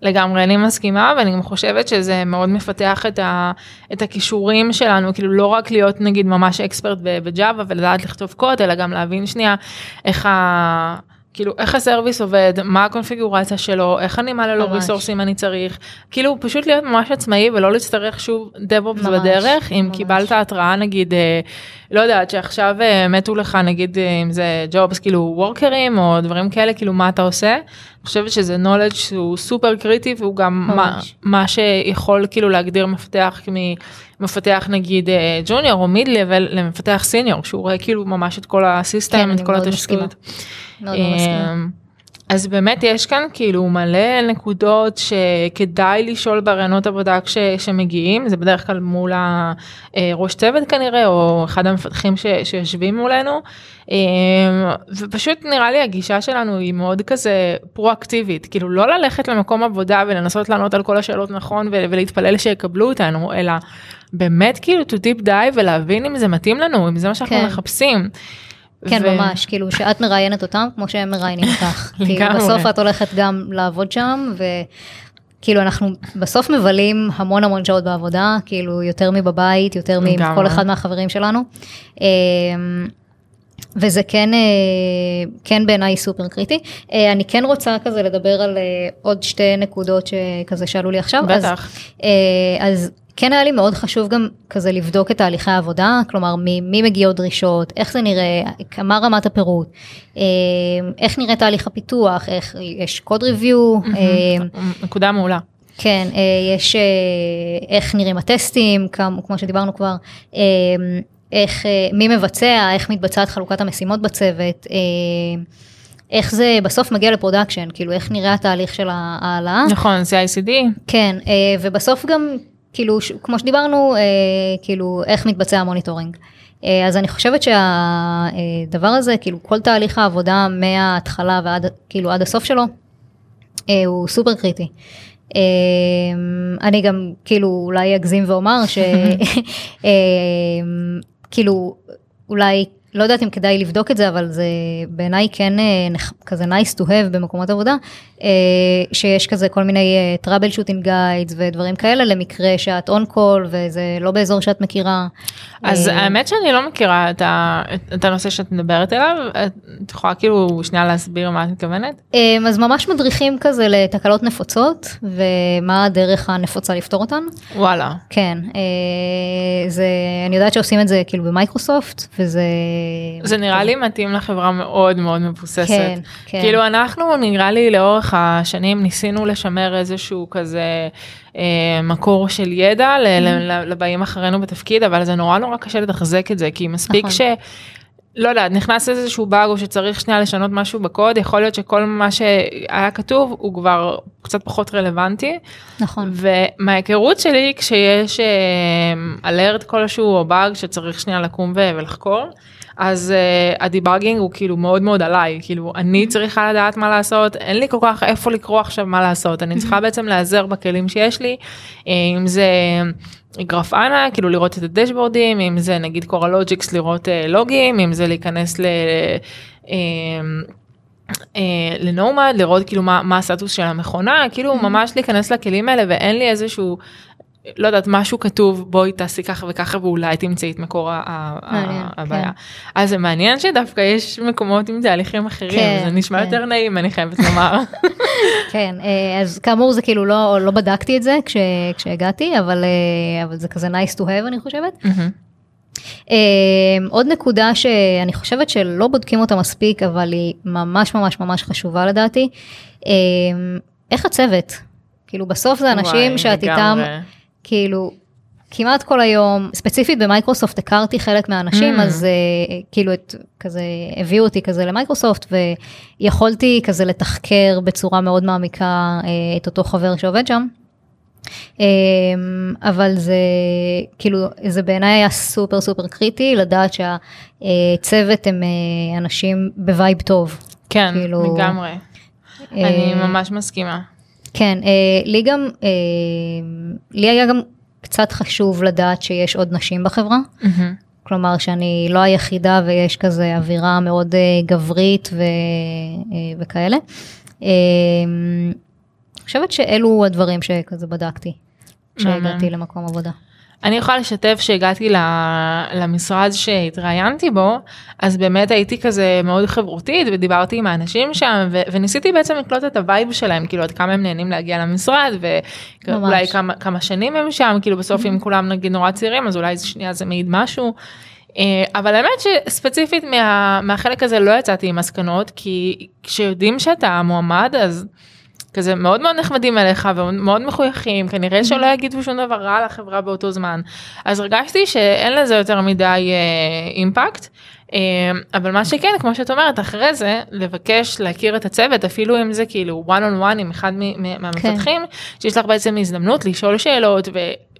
לגמרי, אני מסכימה, ואני גם חושבת שזה מאוד מפתח את, ה, את הכישורים שלנו, כאילו לא רק להיות נגיד ממש expert ב Java ולדעת לכתוב קוד, אלא גם להבין שנייה איך ה... כאילו איך ה service עובד, מה הקונפיגורציה שלו, איך אני מעלה לו resourceים אני צריך, כאילו פשוט להיות ממש עצמאי ולא להצטרך שוב DevOps בדרך, אם ממש. קיבלת התראה נגיד, אה, לא יודעת שעכשיו אה, מתו לך נגיד אה, אם זה ג'ובס כאילו workerים או דברים כאלה, כאילו מה אתה עושה, אני חושבת שזה knowledge שהוא סופר קריטי והוא גם מה, מה שיכול כאילו להגדיר מפתח ממפתח נגיד ג'וניור או מיד לבל למפתח סיניור, שהוא רואה כאילו ממש את כל הסיסטם, כן, את כל התשתיות. אמ, אז באמת יש כאן כאילו מלא נקודות שכדאי לשאול ברעיונות עבודה כשמגיעים, זה בדרך כלל מול הראש צוות כנראה, או אחד המפתחים ש, שיושבים מולנו, אמ, ופשוט נראה לי הגישה שלנו היא מאוד כזה פרואקטיבית, כאילו לא ללכת למקום עבודה ולנסות לענות על כל השאלות נכון ולהתפלל שיקבלו אותנו, אלא באמת כאילו to deep dive ולהבין אם זה מתאים לנו, אם זה מה שאנחנו כן. מחפשים. כן, ו... ממש, כאילו שאת מראיינת אותם כמו שהם מראיינים אותך. כאילו בסוף את הולכת גם לעבוד שם, וכאילו אנחנו בסוף מבלים המון המון שעות בעבודה, כאילו יותר מבבית, יותר מכל אחד מהחברים שלנו. אמ, וזה כן, אה, כן בעיניי סופר קריטי. אה, אני כן רוצה כזה לדבר על אה, עוד שתי נקודות שכזה שאלו לי עכשיו. בטח. אז, אז כן היה לי מאוד חשוב גם כזה לבדוק את תהליכי העבודה, כלומר ממי מגיעות דרישות, איך זה נראה, מה רמת הפירוט, אה, איך נראה תהליך הפיתוח, איך יש code review. אה, נקודה מעולה. כן, אה, יש איך נראים ה testים, כמו שדיברנו כבר, איך, מי מבצע, איך מתבצעת חלוקת המשימות בצוות. איך זה בסוף מגיע ל production, כאילו איך נראה התהליך של ההעלאה. נכון, זה CI/CD. כן, ובסוף גם כאילו, כמו שדיברנו, אה, כאילו, איך מתבצע ה monitoring. אה, אז אני חושבת שהדבר הזה, כאילו, כל תהליך העבודה מההתחלה ועד, כאילו, עד הסוף שלו, אה, הוא סופר קריטי. אה, אני גם, כאילו, אולי אגזים ואומר ש... אה, כאילו, אולי לא יודעת אם כדאי לבדוק את זה, אבל זה בעיניי כן אה, כזה nice to have במקומות עבודה, אה, שיש כזה כל מיני trouble shooting guides ודברים כאלה למקרה שאת on call וזה לא באזור שאת מכירה. אז האמת שאני לא מכירה את, ה, את הנושא שאת מדברת עליו, את יכולה כאילו שנייה להסביר מה את מתכוונת? אז ממש מדריכים כזה לתקלות נפוצות ומה הדרך הנפוצה לפתור אותן. וואלה. כן, זה, אני יודעת שעושים את זה כאילו במייקרוסופט וזה... זה נראה לי מתאים לחברה מאוד מאוד מבוססת. כן, כן. כאילו אנחנו נראה לי לאורך השנים ניסינו לשמר איזשהו כזה אה, מקור של ידע mm-hmm. לבאים אחרינו בתפקיד, אבל זה נורא נורא קשה לתחזק את זה, כי מספיק נכון. ש... לא יודעת, נכנס איזשהו באג או שצריך שנייה לשנות משהו בקוד, יכול להיות שכל מה שהיה כתוב הוא כבר קצת פחות רלוונטי. נכון. ומההיכרות שלי, כשיש alert אה, כלשהו או באג שצריך שנייה לקום ולחקור, אז uh, ה debugging הוא כאילו מאוד מאוד עליי, כאילו אני צריכה לדעת מה לעשות, אין לי כל כך איפה לקרוא עכשיו מה לעשות, אני צריכה בעצם להיעזר בכלים שיש לי, אה, אם זה Grafana, כאילו לראות את ה dashboardים, אם זה נגיד Coralogix לראות uh, לוגים, אם זה להיכנס ל... Uh, ל Nomad לראות כאילו מה, מה הסטטוס של המכונה. כאילו ממש להיכנס לכלים האלה ואין לי איזשהו לא יודעת משהו כתוב בואי תעשי ככה וככה ואולי תמצאי את מקור הבעיה. כן. אז זה מעניין שדווקא יש מקומות עם תהליכים אחרים כן, זה נשמע כן. יותר נעים אני חייבת לומר. כן אה, אז כאמור זה כאילו לא לא בדקתי את זה כש, כשהגעתי אבל אה, אבל זה כזה nice to have אני חושבת. Uh, עוד נקודה שאני חושבת שלא בודקים אותה מספיק אבל היא ממש ממש ממש חשובה לדעתי איך הצוות כאילו בסוף זה אנשים וואי, שאת איתם. כאילו, כמעט כל היום, ספציפית במייקרוסופט הכרתי חלק מהאנשים, mm. אז uh, כאילו את, כזה, הביאו אותי כזה למייקרוסופט, ויכולתי כזה לתחקר בצורה מאוד מעמיקה uh, את אותו חבר שעובד שם. Um, אבל זה כאילו זה בעיניי היה סופר סופר קריטי לדעת שהצוות הם uh, אנשים ב vibe טוב. כן, כאילו, לגמרי. אני ממש מסכימה. כן, אה, לי גם, אה, לי היה גם קצת חשוב לדעת שיש עוד נשים בחברה. Mm-hmm. כלומר שאני לא היחידה ויש כזה אווירה מאוד אה, גברית ו, אה, וכאלה. אה, אני חושבת שאלו הדברים שכזה בדקתי כשהגעתי למקום עבודה. אני יכולה לשתף שהגעתי למשרד שהתראיינתי בו, אז באמת הייתי כזה מאוד חברותית ודיברתי עם האנשים שם ו- וניסיתי בעצם לקלוט את ה vibe שלהם, כאילו עד כמה הם נהנים להגיע למשרד ואולי כמה, כמה שנים הם שם, כאילו בסוף אם כולם נגיד נורא צעירים אז אולי שנייה זה מעיד משהו. אה, אבל האמת שספציפית מה, מהחלק הזה לא יצאתי עם מסקנות כי כשיודעים שאתה מועמד אז. כזה מאוד מאוד נחמדים אליך ומאוד מחויכים כנראה שלא יגידו שום דבר רע לחברה באותו זמן אז הרגשתי שאין לזה יותר מדי אה, אימפקט. אה, אבל מה שכן כמו שאת אומרת אחרי זה לבקש להכיר את הצוות אפילו אם זה כאילו one on one עם אחד מהמפתחים כן. שיש לך בעצם הזדמנות לשאול שאלות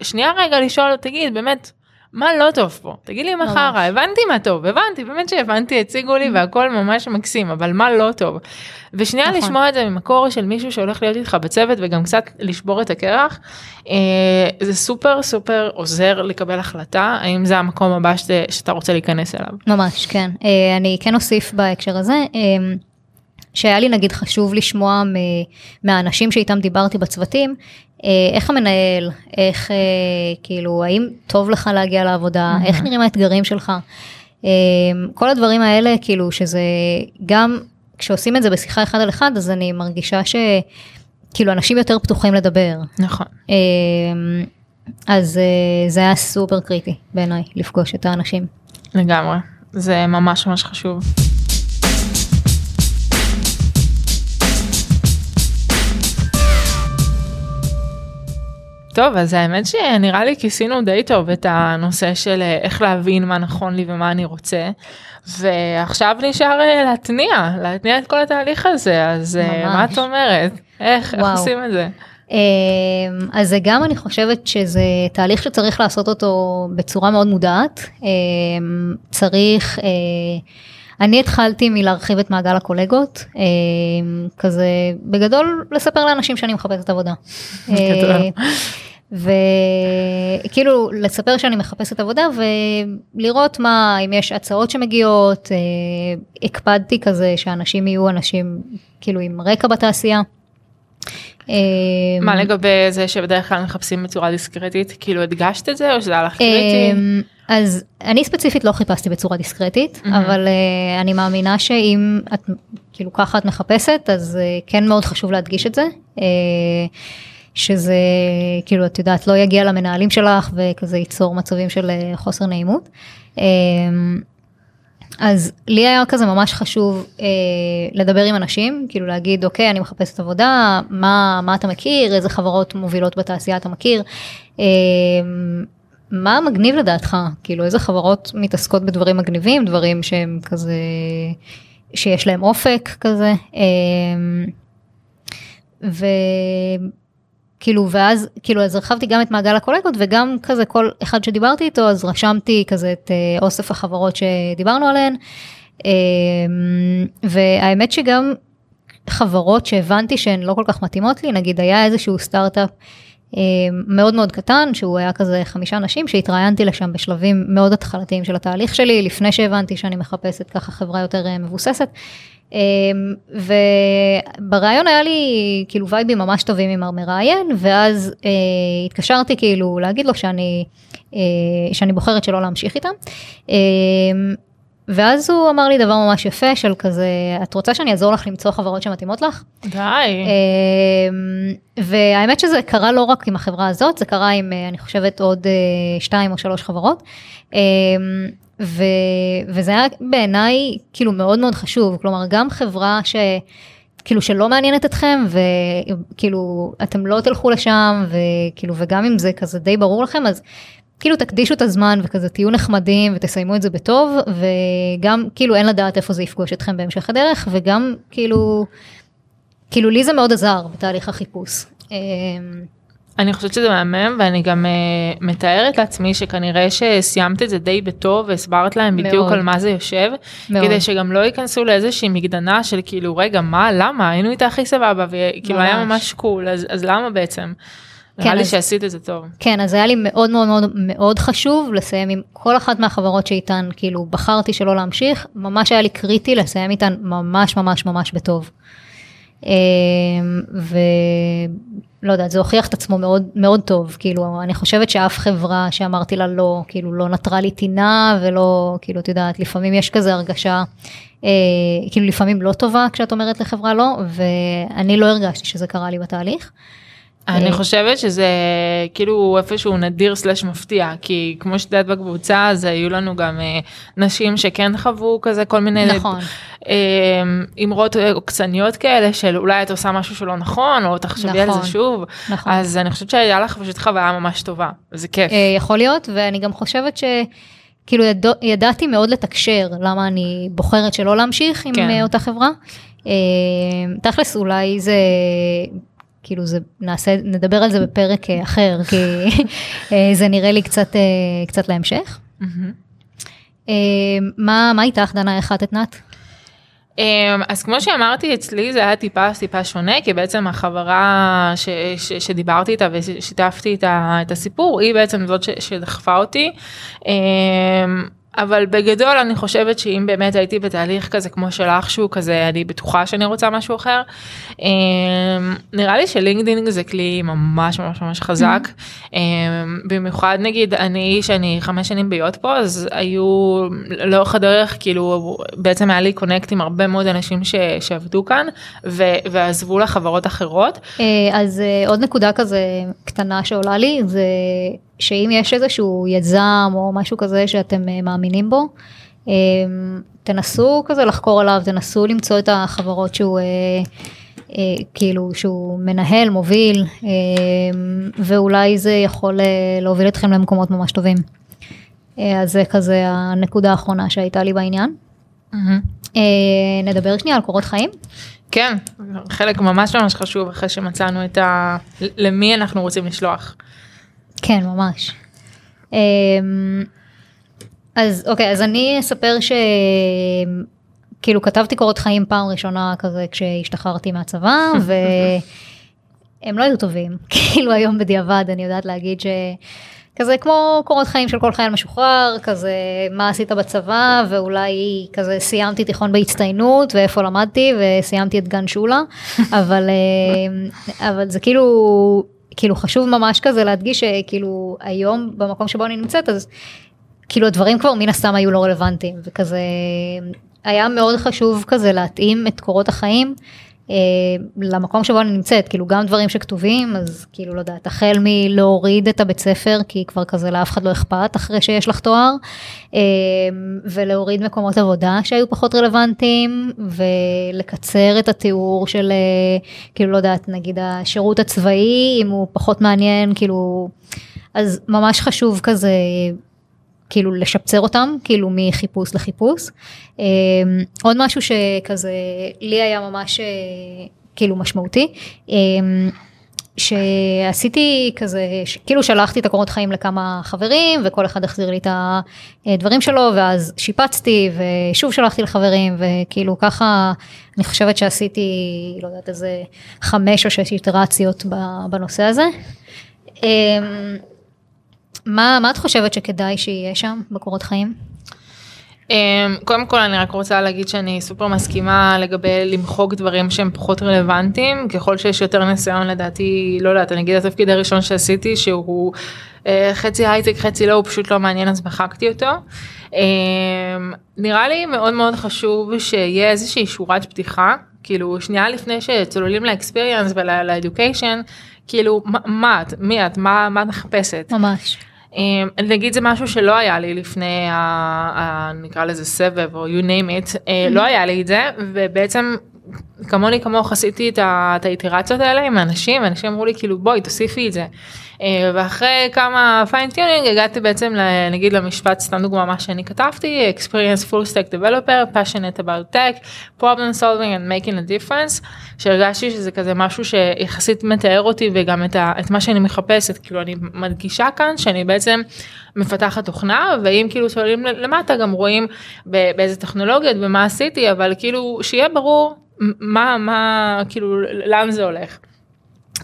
ושנייה רגע לשאול תגיד באמת מה לא טוב פה? תגיד לי מה חרא, הבנתי מה טוב, הבנתי, באמת שהבנתי, הציגו לי והכל ממש מקסים, אבל מה לא טוב? ושנייה נכון. לשמוע את זה ממקור של מישהו שהולך להיות איתך בצוות וגם קצת לשבור את הקרח, אה, זה סופר סופר עוזר לקבל החלטה, האם זה המקום הבא שת, שאתה רוצה להיכנס אליו. ממש, כן. אה, אני כן אוסיף בהקשר הזה. אה, שהיה לי נגיד חשוב לשמוע מהאנשים שאיתם דיברתי בצוותים, איך המנהל, איך אה, כאילו, האם טוב לך להגיע לעבודה, mm-hmm. איך נראים האתגרים שלך. אה, כל הדברים האלה, כאילו, שזה גם כשעושים את זה בשיחה אחד על אחד, אז אני מרגישה שכאילו אנשים יותר פתוחים לדבר. נכון. אז זה היה סופר קריטי בעיניי, לפגוש את האנשים. לגמרי, זה ממש ממש חשוב. טוב אז האמת שנראה לי כיסינו די טוב את הנושא של אה, איך להבין מה נכון לי ומה אני רוצה ועכשיו נשאר אה, להתניע להתניע את כל התהליך הזה אז ממש. אה, מה את אומרת איך, איך עושים את זה. אמ, אז זה גם אני חושבת שזה תהליך שצריך לעשות אותו בצורה מאוד מודעת אמ, צריך. אני התחלתי מלהרחיב את מעגל הקולגות, כזה בגדול לספר לאנשים שאני מחפשת עבודה. וכאילו לספר שאני מחפשת עבודה ולראות מה אם יש הצעות שמגיעות אה, הקפדתי כזה שאנשים יהיו אנשים כאילו עם רקע בתעשייה. אה, מה לגבי זה שבדרך כלל מחפשים בצורה דיסקרטית כאילו הדגשת את זה או שזה היה לך קריטי? אמ, אז אני ספציפית לא חיפשתי בצורה דיסקרטית, מהמם. אבל uh, אני מאמינה שאם את כאילו ככה את מחפשת, אז uh, כן מאוד חשוב להדגיש את זה. Uh, שזה כאילו את יודעת לא יגיע למנהלים שלך וכזה ייצור מצבים של חוסר נעימות. אז לי היה כזה ממש חשוב אה, לדבר עם אנשים, כאילו להגיד אוקיי אני מחפשת עבודה, מה, מה אתה מכיר, איזה חברות מובילות בתעשייה אתה מכיר, אה, מה מגניב לדעתך, כאילו איזה חברות מתעסקות בדברים מגניבים, דברים שהם כזה, שיש להם אופק כזה, אה, וכאילו ואז כאילו אז הרחבתי גם את מעגל הקולגות וגם כזה כל אחד שדיברתי איתו אז רשמתי כזה את אה, אוסף החברות שדיברנו עליהן. אה, והאמת שגם חברות שהבנתי שהן לא כל כך מתאימות לי נגיד היה איזשהו סטארט-אפ אה, מאוד מאוד קטן שהוא היה כזה חמישה אנשים שהתראיינתי לשם בשלבים מאוד התחלתיים של התהליך שלי לפני שהבנתי שאני מחפשת ככה חברה יותר אה, מבוססת. אה, ובריאיון היה לי כאילו וייבים ממש טובים עם המראיין ואז אה, התקשרתי כאילו להגיד לו שאני, אה, שאני בוחרת שלא להמשיך איתם. אה, ואז הוא אמר לי דבר ממש יפה של כזה את רוצה שאני אעזור לך למצוא חברות שמתאימות לך? די. אמ, והאמת שזה קרה לא רק עם החברה הזאת, זה קרה עם, אה, אני חושבת, עוד אה, שתיים או שלוש חברות. אמ, ו, וזה היה בעיניי כאילו מאוד מאוד חשוב, כלומר גם חברה ש... כאילו שלא מעניינת אתכם וכאילו אתם לא תלכו לשם וכאילו וגם אם זה כזה די ברור לכם אז כאילו תקדישו את הזמן וכזה תהיו נחמדים ותסיימו את זה בטוב וגם כאילו אין לדעת איפה זה יפגוש אתכם בהמשך הדרך וגם כאילו כאילו לי זה מאוד עזר בתהליך החיפוש. אני חושבת שזה מהמם ואני גם uh, מתארת לעצמי שכנראה שסיימת את זה די בטוב והסברת להם בדיוק מאוד. על מה זה יושב מאוד. כדי שגם לא ייכנסו לאיזושהי מגדנה של כאילו רגע מה למה היינו איתה הכי סבבה וכאילו היה ממש. ממש קול אז, אז למה בעצם. כן, נראה לי שעשית את זה טוב. כן אז היה לי מאוד מאוד מאוד מאוד חשוב לסיים עם כל אחת מהחברות שאיתן כאילו בחרתי שלא להמשיך ממש היה לי קריטי לסיים איתן ממש ממש ממש בטוב. אמ, ולא יודעת זה הוכיח את עצמו מאוד מאוד טוב כאילו אני חושבת שאף חברה שאמרתי לה לא כאילו לא נטרה לי טינה ולא כאילו את יודעת לפעמים יש כזה הרגשה אה, כאילו לפעמים לא טובה כשאת אומרת לחברה לא ואני לא הרגשתי שזה קרה לי בתהליך. אני אה, חושבת שזה כאילו איפשהו נדיר סלש מפתיע כי כמו שאת יודעת בקבוצה אז היו לנו גם אה, נשים שכן חוו כזה כל מיני נכון. אה, אמרות אה, עוקצניות כאלה של אולי את עושה משהו שלא נכון או תחשבי על נכון, זה שוב נכון. אז אני חושבת שהיה לך פשוט חוויה ממש טובה זה כיף. אה, יכול להיות ואני גם חושבת שכאילו ידע, ידעתי מאוד לתקשר למה אני בוחרת שלא להמשיך עם כן. כן. אותה חברה. אה, תכלס אולי זה כאילו זה נעשה נדבר על זה בפרק אה, אחר כי אה, זה נראה לי קצת אה, קצת להמשך. מה מה איתך דנה איך את התנת? אז כמו שאמרתי אצלי זה היה טיפה טיפה שונה כי בעצם החברה ש, ש, שדיברתי איתה ושיתפתי איתה את הסיפור היא בעצם זאת ש, שדחפה אותי. אבל בגדול אני חושבת שאם באמת הייתי בתהליך כזה כמו שלך שהוא כזה אני בטוחה שאני רוצה משהו אחר. אמ, נראה לי שלינקדאין זה כלי ממש ממש ממש חזק. אמ, במיוחד נגיד אני שאני חמש שנים ביות פה אז היו לאורך הדרך כאילו בעצם היה לי קונקט עם הרבה מאוד אנשים ש, שעבדו כאן ו, ועזבו לחברות אחרות. אה, אז אה, עוד נקודה כזה קטנה שעולה לי זה שאם יש איזשהו יזם או משהו כזה שאתם אה, מאמינים בו, אה, תנסו כזה לחקור עליו, תנסו למצוא את החברות שהוא אה, כאילו שהוא מנהל, מוביל, ואולי זה יכול להוביל אתכם למקומות ממש טובים. אז זה כזה הנקודה האחרונה שהייתה לי בעניין. נדבר שנייה על קורות חיים. כן, חלק ממש ממש חשוב אחרי שמצאנו את ה... למי אנחנו רוצים לשלוח. כן, ממש. אמ, אז אוקיי, אז אני אספר שכאילו כתבתי קורות חיים פעם ראשונה כזה כשהשתחררתי מהצבא, הם לא היו טובים, כאילו היום בדיעבד אני יודעת להגיד ש... כזה כמו קורות חיים של כל חייל משוחרר, כזה מה עשית בצבא, ואולי כזה סיימתי תיכון בהצטיינות, ואיפה למדתי, וסיימתי את גן שולה, אבל, אה, אבל זה כאילו, כאילו חשוב ממש כזה להדגיש שכאילו היום במקום שבו אני נמצאת, אז כאילו הדברים כבר מן הסתם היו לא רלוונטיים, וכזה היה מאוד חשוב כזה להתאים את קורות החיים. אה, למקום שבו אני נמצאת, כאילו גם דברים שכתובים, אז כאילו לא יודעת, החל מלהוריד את הבית ספר, כי כבר כזה לאף אחד לא אכפת אחרי שיש לך תואר, אה, ולהוריד מקומות עבודה שהיו פחות רלוונטיים, ולקצר את התיאור של, אה, כאילו לא יודעת, נגיד השירות הצבאי, אם הוא פחות מעניין, כאילו, אז ממש חשוב כזה כאילו לשפצר אותם, כאילו מחיפוש לחיפוש. אמ, עוד משהו שכזה לי היה ממש אה, כאילו משמעותי. אמ, שעשיתי כזה, כאילו שלחתי את הקורות חיים לכמה חברים וכל אחד החזיר לי את הדברים שלו ואז שיפצתי ושוב שלחתי לחברים וכאילו ככה אני חושבת שעשיתי לא יודעת איזה חמש או שש איטרציות בנושא הזה. אמ, מה, מה את חושבת שכדאי שיהיה שם בקורות חיים? Um, קודם כל אני רק רוצה להגיד שאני סופר מסכימה לגבי למחוק דברים שהם פחות רלוונטיים ככל שיש יותר ניסיון לדעתי לא יודעת אני אגיד התפקיד הראשון שעשיתי שהוא uh, חצי הייטק חצי לא הוא פשוט לא מעניין אז מחקתי אותו. Um, נראה לי מאוד מאוד חשוב שיהיה איזושהי שורת פתיחה כאילו שנייה לפני שצוללים לאקספיריאנס ולאדיוקיישן כאילו מה את מי את מה, מה את מחפשת. ממש. אמ, נגיד זה משהו שלא היה לי לפני נקרא לזה סבב או you name it אה, לא היה לי את זה ובעצם כמוני כמוך עשיתי את האיטרציות האלה עם אנשים אנשים אמרו לי כאילו בואי תוסיפי את זה. אה, ואחרי כמה fine-tuning הגעתי בעצם נגיד למשפט סתם דוגמה מה שאני כתבתי experienced full stack developer passionate about tech problem solving and making a difference שהרגשתי שזה כזה משהו שיחסית מתאר אותי וגם את, ה, את מה שאני מחפשת כאילו אני מדגישה כאן שאני בעצם מפתחת תוכנה ואם כאילו שואלים למטה גם רואים באיזה טכנולוגיות ומה עשיתי אבל כאילו שיהיה ברור מה מה כאילו לאן זה הולך.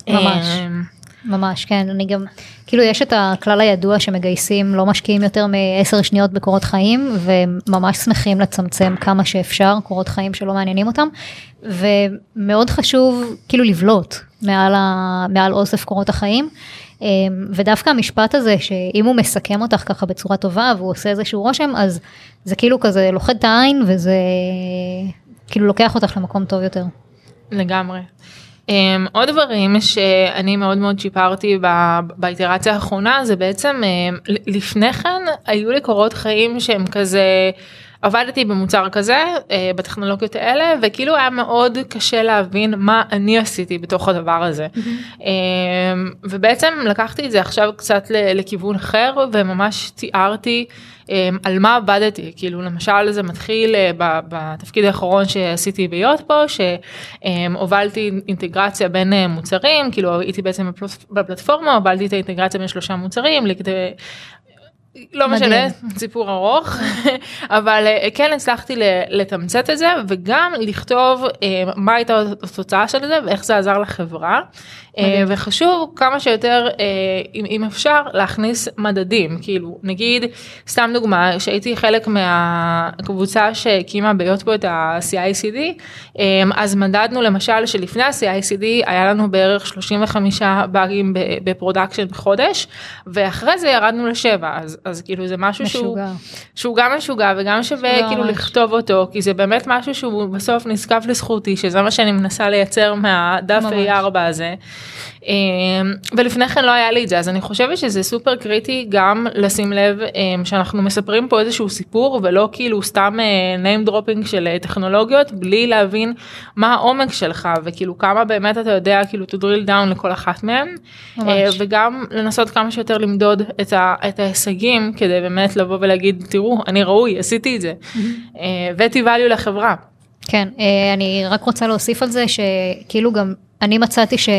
ממש. אמ, ממש כן אני גם כאילו יש את הכלל הידוע שמגייסים לא משקיעים יותר מעשר שניות בקורות חיים וממש שמחים לצמצם כמה שאפשר קורות חיים שלא מעניינים אותם ומאוד חשוב כאילו לבלוט מעל, ה, מעל אוסף קורות החיים אמ, ודווקא המשפט הזה שאם הוא מסכם אותך ככה בצורה טובה והוא עושה איזשהו רושם אז זה כאילו כזה לוכד את העין וזה כאילו לוקח אותך למקום טוב יותר. לגמרי. Um, עוד דברים שאני מאוד מאוד שיפרתי באיטרציה האחרונה זה בעצם um, לפני כן היו לי קורות חיים שהם כזה עבדתי במוצר כזה uh, בטכנולוגיות האלה וכאילו היה מאוד קשה להבין מה אני עשיתי בתוך הדבר הזה. um, ובעצם לקחתי את זה עכשיו קצת לכיוון אחר וממש תיארתי. אמ, על מה עבדתי. כאילו למשל זה מתחיל אה, בתפקיד האחרון שעשיתי ביות פה שהובלתי אינטגרציה בין אה, מוצרים. כאילו הייתי בעצם בפלטפורמה הובלתי את האינטגרציה בין שלושה מוצרים לא משנה, סיפור ארוך, אבל אה, כן הצלחתי לתמצת את זה וגם לכתוב מה הייתה התוצאה של זה ואיך זה עזר לחברה. אה, וחשוב כמה שיותר אה, אם, אפשר להכניס מדדים. כאילו נגיד סתם דוגמה שהייתי חלק מהקבוצה שהקימה ב Yotpo את ה-CICD אה, אז מדדנו למשל שלפני ה-CICD היה לנו בערך 35 באגים ב production בחודש ואחרי זה ירדנו לשבע. אז, אז כאילו זה משהו משוגע. שהוא, שהוא גם משוגע וגם שווה לא, כאילו ממש. לכתוב אותו כי זה באמת משהו שהוא בסוף נזקף לזכותי שזה מה שאני מנסה לייצר מהדף A4 הזה. אמ, ולפני כן לא היה לי את זה אז אני חושבת שזה סופר קריטי גם לשים לב אמ, שאנחנו מספרים פה איזשהו סיפור ולא כאילו סתם אה, name dropping של אה, טכנולוגיות בלי להבין מה העומק שלך וכאילו כמה באמת אתה יודע כאילו to drill down לכל אחת מהן. אה, וגם לנסות כמה שיותר למדוד את, ה, את ההישגים כדי באמת לבוא ולהגיד תראו אני ראוי עשיתי את זה. הבאתי value לחברה. כן אני רק רוצה להוסיף על זה שכאילו גם אני מצאתי ש...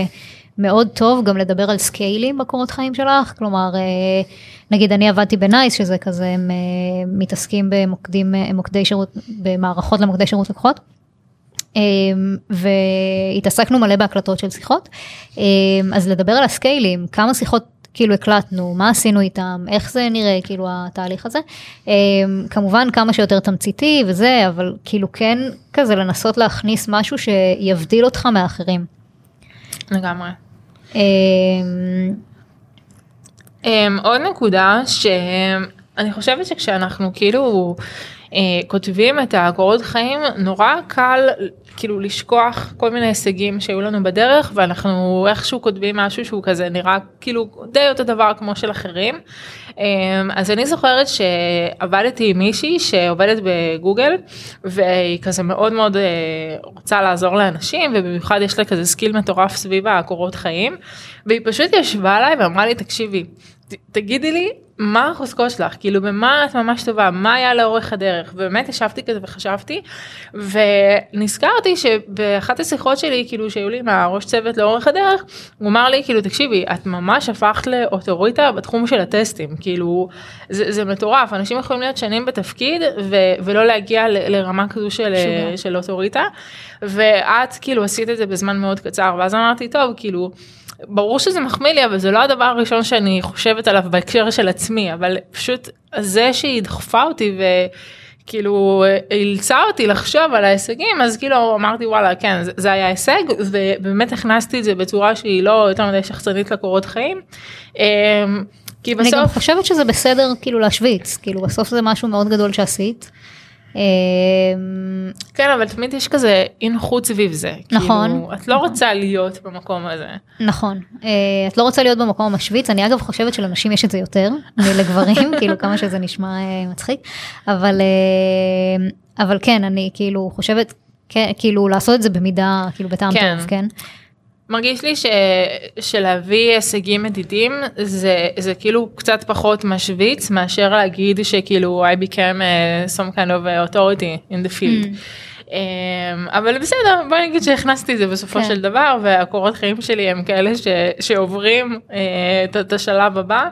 מאוד טוב גם לדבר על סקיילים בקורות חיים שלך, כלומר, אה, נגיד אני עבדתי בנייס, שזה כזה, הם אה, מתעסקים במוקדים, אה, מוקדי שירות, במערכות למוקדי שירות לקוחות. והתעסקנו מלא בהקלטות של שיחות, אז לדבר על הסקיילים, כמה שיחות כאילו הקלטנו, מה עשינו איתם, איך זה נראה, כאילו התהליך הזה. כמובן כמה שיותר תמציתי וזה, אבל כאילו כן כזה לנסות להכניס משהו שיבדיל אותך מאחרים. לגמרי. עוד נקודה שאני חושבת שכשאנחנו כאילו אה, כותבים את הקורות חיים נורא קל כאילו לשכוח כל מיני הישגים שהיו לנו בדרך ואנחנו איכשהו כותבים משהו שהוא כזה נראה כאילו די אותו דבר כמו של אחרים. אה, אז אני זוכרת שעבדתי עם מישהי שעובדת בגוגל והיא כזה מאוד מאוד אה, רוצה לעזור לאנשים ובמיוחד יש לה כזה skill מטורף סביב הקורות חיים והיא פשוט ישבה עליי ואמרה לי תקשיבי תגידי לי מה החוזקות שלך? כאילו במה את ממש טובה? מה היה לאורך הדרך? ובאמת ישבתי כזה וחשבתי ונזכרתי שבאחת השיחות שלי כאילו שהיו לי עם הראש צוות לאורך הדרך הוא אמר לי כאילו תקשיבי את ממש הפכת לאוטוריטה בתחום של הטסטים. כאילו זה, זה מטורף. אנשים יכולים להיות שנים בתפקיד ו, ולא להגיע ל, לרמה כזו של, של אוטוריטה ואת כאילו עשית את זה בזמן מאוד קצר. ואז אמרתי טוב כאילו. ברור שזה מחמיא לי אבל זה לא הדבר הראשון שאני חושבת עליו בהקשר של עצמי אבל פשוט זה שהיא דחפה אותי וכאילו אילצה אותי לחשוב על ההישגים אז כאילו אמרתי וואלה כן זה, זה היה הישג ובאמת הכנסתי את זה בצורה שהיא לא יותר מדי שחצנית לקורות חיים. אמ, כי בסוף... אני גם חושבת שזה בסדר כאילו להשוויץ כאילו בסוף זה משהו מאוד גדול שעשית. אמ, כן אבל תמיד יש כזה אי נוחות סביב זה נכון כאילו, את לא נכון. רוצה להיות במקום הזה נכון אה, את לא רוצה להיות במקום המשוויץ אני אגב חושבת שלנשים יש את זה יותר מלגברים כאילו כמה שזה נשמע אה, מצחיק אבל אה, אבל כן אני כאילו חושבת כאילו לעשות את זה במידה כאילו בטעם כן. טוב כן. מרגיש לי ש... שלהביא הישגים מדידים זה, זה כאילו קצת פחות משוויץ מאשר להגיד שכאילו I became uh, some kind of authority in the field. Mm. Um, אבל בסדר בוא נגיד שהכנסתי את זה בסופו כן. של דבר והקורות חיים שלי הם כאלה ש, שעוברים uh, את, השלב הבא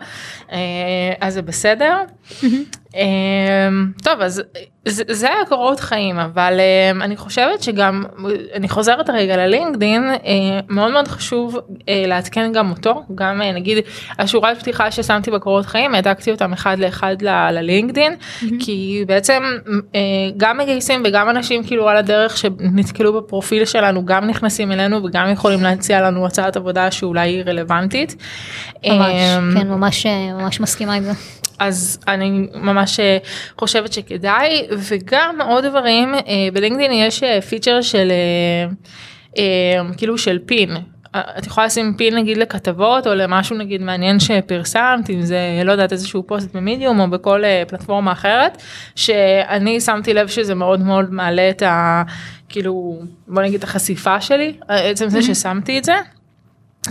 אז זה בסדר. Mm-hmm. Um, טוב אז זה, זה היה קורות חיים אבל um, אני חושבת שגם אני חוזרת רגע ללינקדין uh, מאוד מאוד חשוב uh, לעדכן גם אותו גם uh, נגיד השורת פתיחה ששמתי בקורות חיים העתקתי אותם אחד לאחד ללינקדין mm-hmm. כי בעצם גם מגייסים וגם אנשים כאילו על הדרך שנתקלו בפרופיל שלנו גם נכנסים אלינו וגם יכולים להציע לנו הצעת עבודה שאולי היא רלוונטית. ממש, um, כן ממש ממש מסכימה עם זה. אז אני ממש אה, חושבת שכדאי. וגם עוד דברים אה, בלינקדאין יש פיצ'ר אה, של כאילו של פין. את יכולה לשים פין נגיד לכתבות או למשהו נגיד מעניין שפרסמת אם זה לא יודעת איזשהו פוסט במדיום או בכל פלטפורמה אחרת שאני שמתי לב שזה מאוד מאוד מעלה את ה... כאילו בוא נגיד החשיפה שלי עצם זה ששמתי את זה.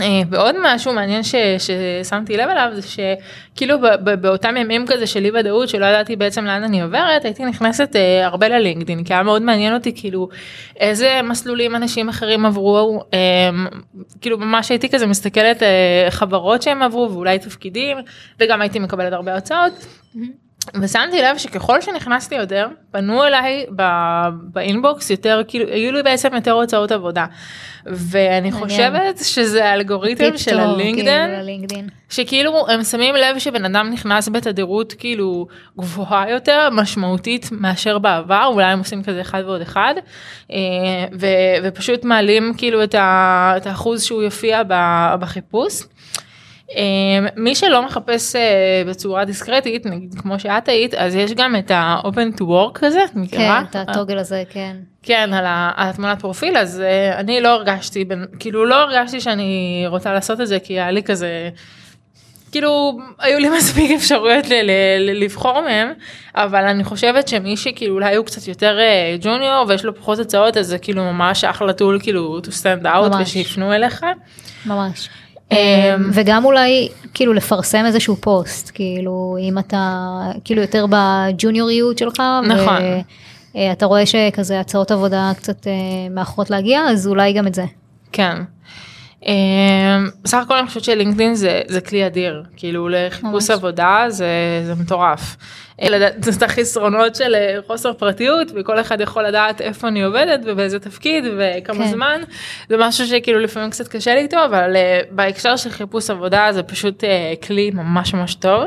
אה, ועוד משהו מעניין ש, ששמתי לב אליו זה שכאילו באותם ימים כזה של אי ודאות שלא ידעתי בעצם לאן אני עוברת הייתי נכנסת אה, הרבה ללינקדין כי היה מאוד מעניין אותי כאילו איזה מסלולים אנשים אחרים עברו אה, כאילו ממש הייתי כזה מסתכלת אה, חברות שהם עברו ואולי תפקידים וגם הייתי מקבלת הרבה הצעות. Mm-hmm. ושמתי לב שככל שנכנסתי יותר פנו אליי באינבוקס יותר כאילו היו לי בעצם יותר הוצאות עבודה. ואני חושבת שזה האלגוריתם של הלינקדאין שכאילו הם שמים לב שבן אדם נכנס בתדירות כאילו גבוהה יותר משמעותית מאשר בעבר אולי הם עושים כזה אחד ועוד אחד אה, ופשוט מעלים כאילו את האחוז שהוא יופיע בחיפוש. אמ, מי שלא מחפש אה, בצורה דיסקרטית נגיד כמו שאת היית אז יש גם את ה-open to work הזה מכירה? כן, את הטוגל הזה כן. כן על, התמונת פרופיל אז uh, אני לא הרגשתי כאילו לא הרגשתי שאני רוצה לעשות את זה כי היה לי כזה כאילו היו לי מספיק אפשרויות ל- ל- לבחור מהם אבל אני חושבת שמי שכאילו אולי הוא קצת יותר ג'וניור uh, ויש לו פחות הצעות אז זה כאילו ממש אחלה טול כאילו to stand out ושיפנו אליך. ממש. אמ, וגם אולי כאילו לפרסם איזשהו פוסט כאילו אם אתה כאילו יותר בג'וניוריות שלך. נכון. ואתה רואה שכזה הצעות עבודה קצת אה, מאחרות להגיע אז אולי גם את זה. כן. בסך הכל אני חושבת שלינקדאין זה, זה כלי אדיר, כאילו לחיפוש עבודה זה, זה מטורף. זה את החסרונות של חוסר פרטיות וכל אחד יכול לדעת איפה אני עובדת ובאיזה תפקיד וכמה כן. זמן זה משהו שכאילו לפעמים קצת קשה לי איתו אבל בהקשר של חיפוש עבודה זה פשוט כלי ממש ממש טוב.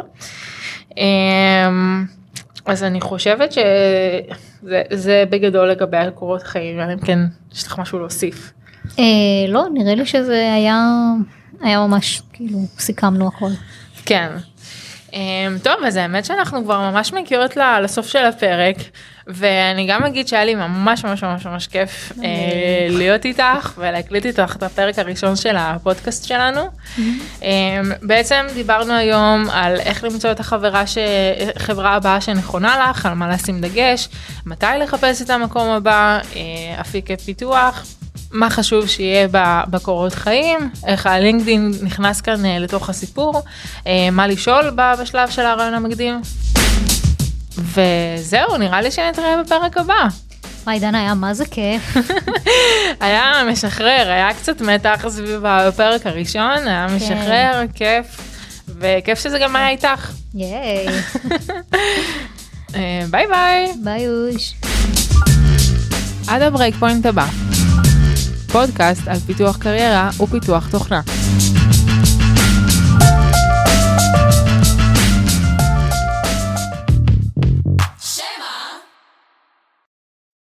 אז אני חושבת שזה בגדול לגבי הקורות חיים, אלא אם כן יש לך משהו להוסיף. אה, לא, נראה לי שזה היה, היה ממש, כאילו, סיכמנו הכל. כן. אמ, טוב אז האמת שאנחנו כבר ממש מכירות לסוף של הפרק ואני גם אגיד שהיה לי ממש ממש ממש ממש כיף אה, להיות איתך ולהקליט איתך את הפרק הראשון של הפודקאסט שלנו. אמ, בעצם דיברנו היום על איך למצוא את החברה שחברה הבאה שנכונה לך על מה לשים דגש מתי לחפש את המקום הבא אה, אפיקי פיתוח מה חשוב שיהיה בקורות חיים, איך הלינקדאין נכנס כאן אה, לתוך הסיפור, אה, מה לשאול בשלב של הרעיון המקדים. וזהו, נראה לי שנתראה בפרק הבא. וואי דנה היה מה זה כיף. היה משחרר, היה קצת מתח סביב הפרק הראשון, היה כן. משחרר, כיף, וכיף שזה גם היה איתך. ייי. אה, ביי ביי. ביי אוש. עד ה breakpoint הבא. פודקאסט על פיתוח קריירה ופיתוח תוכנה.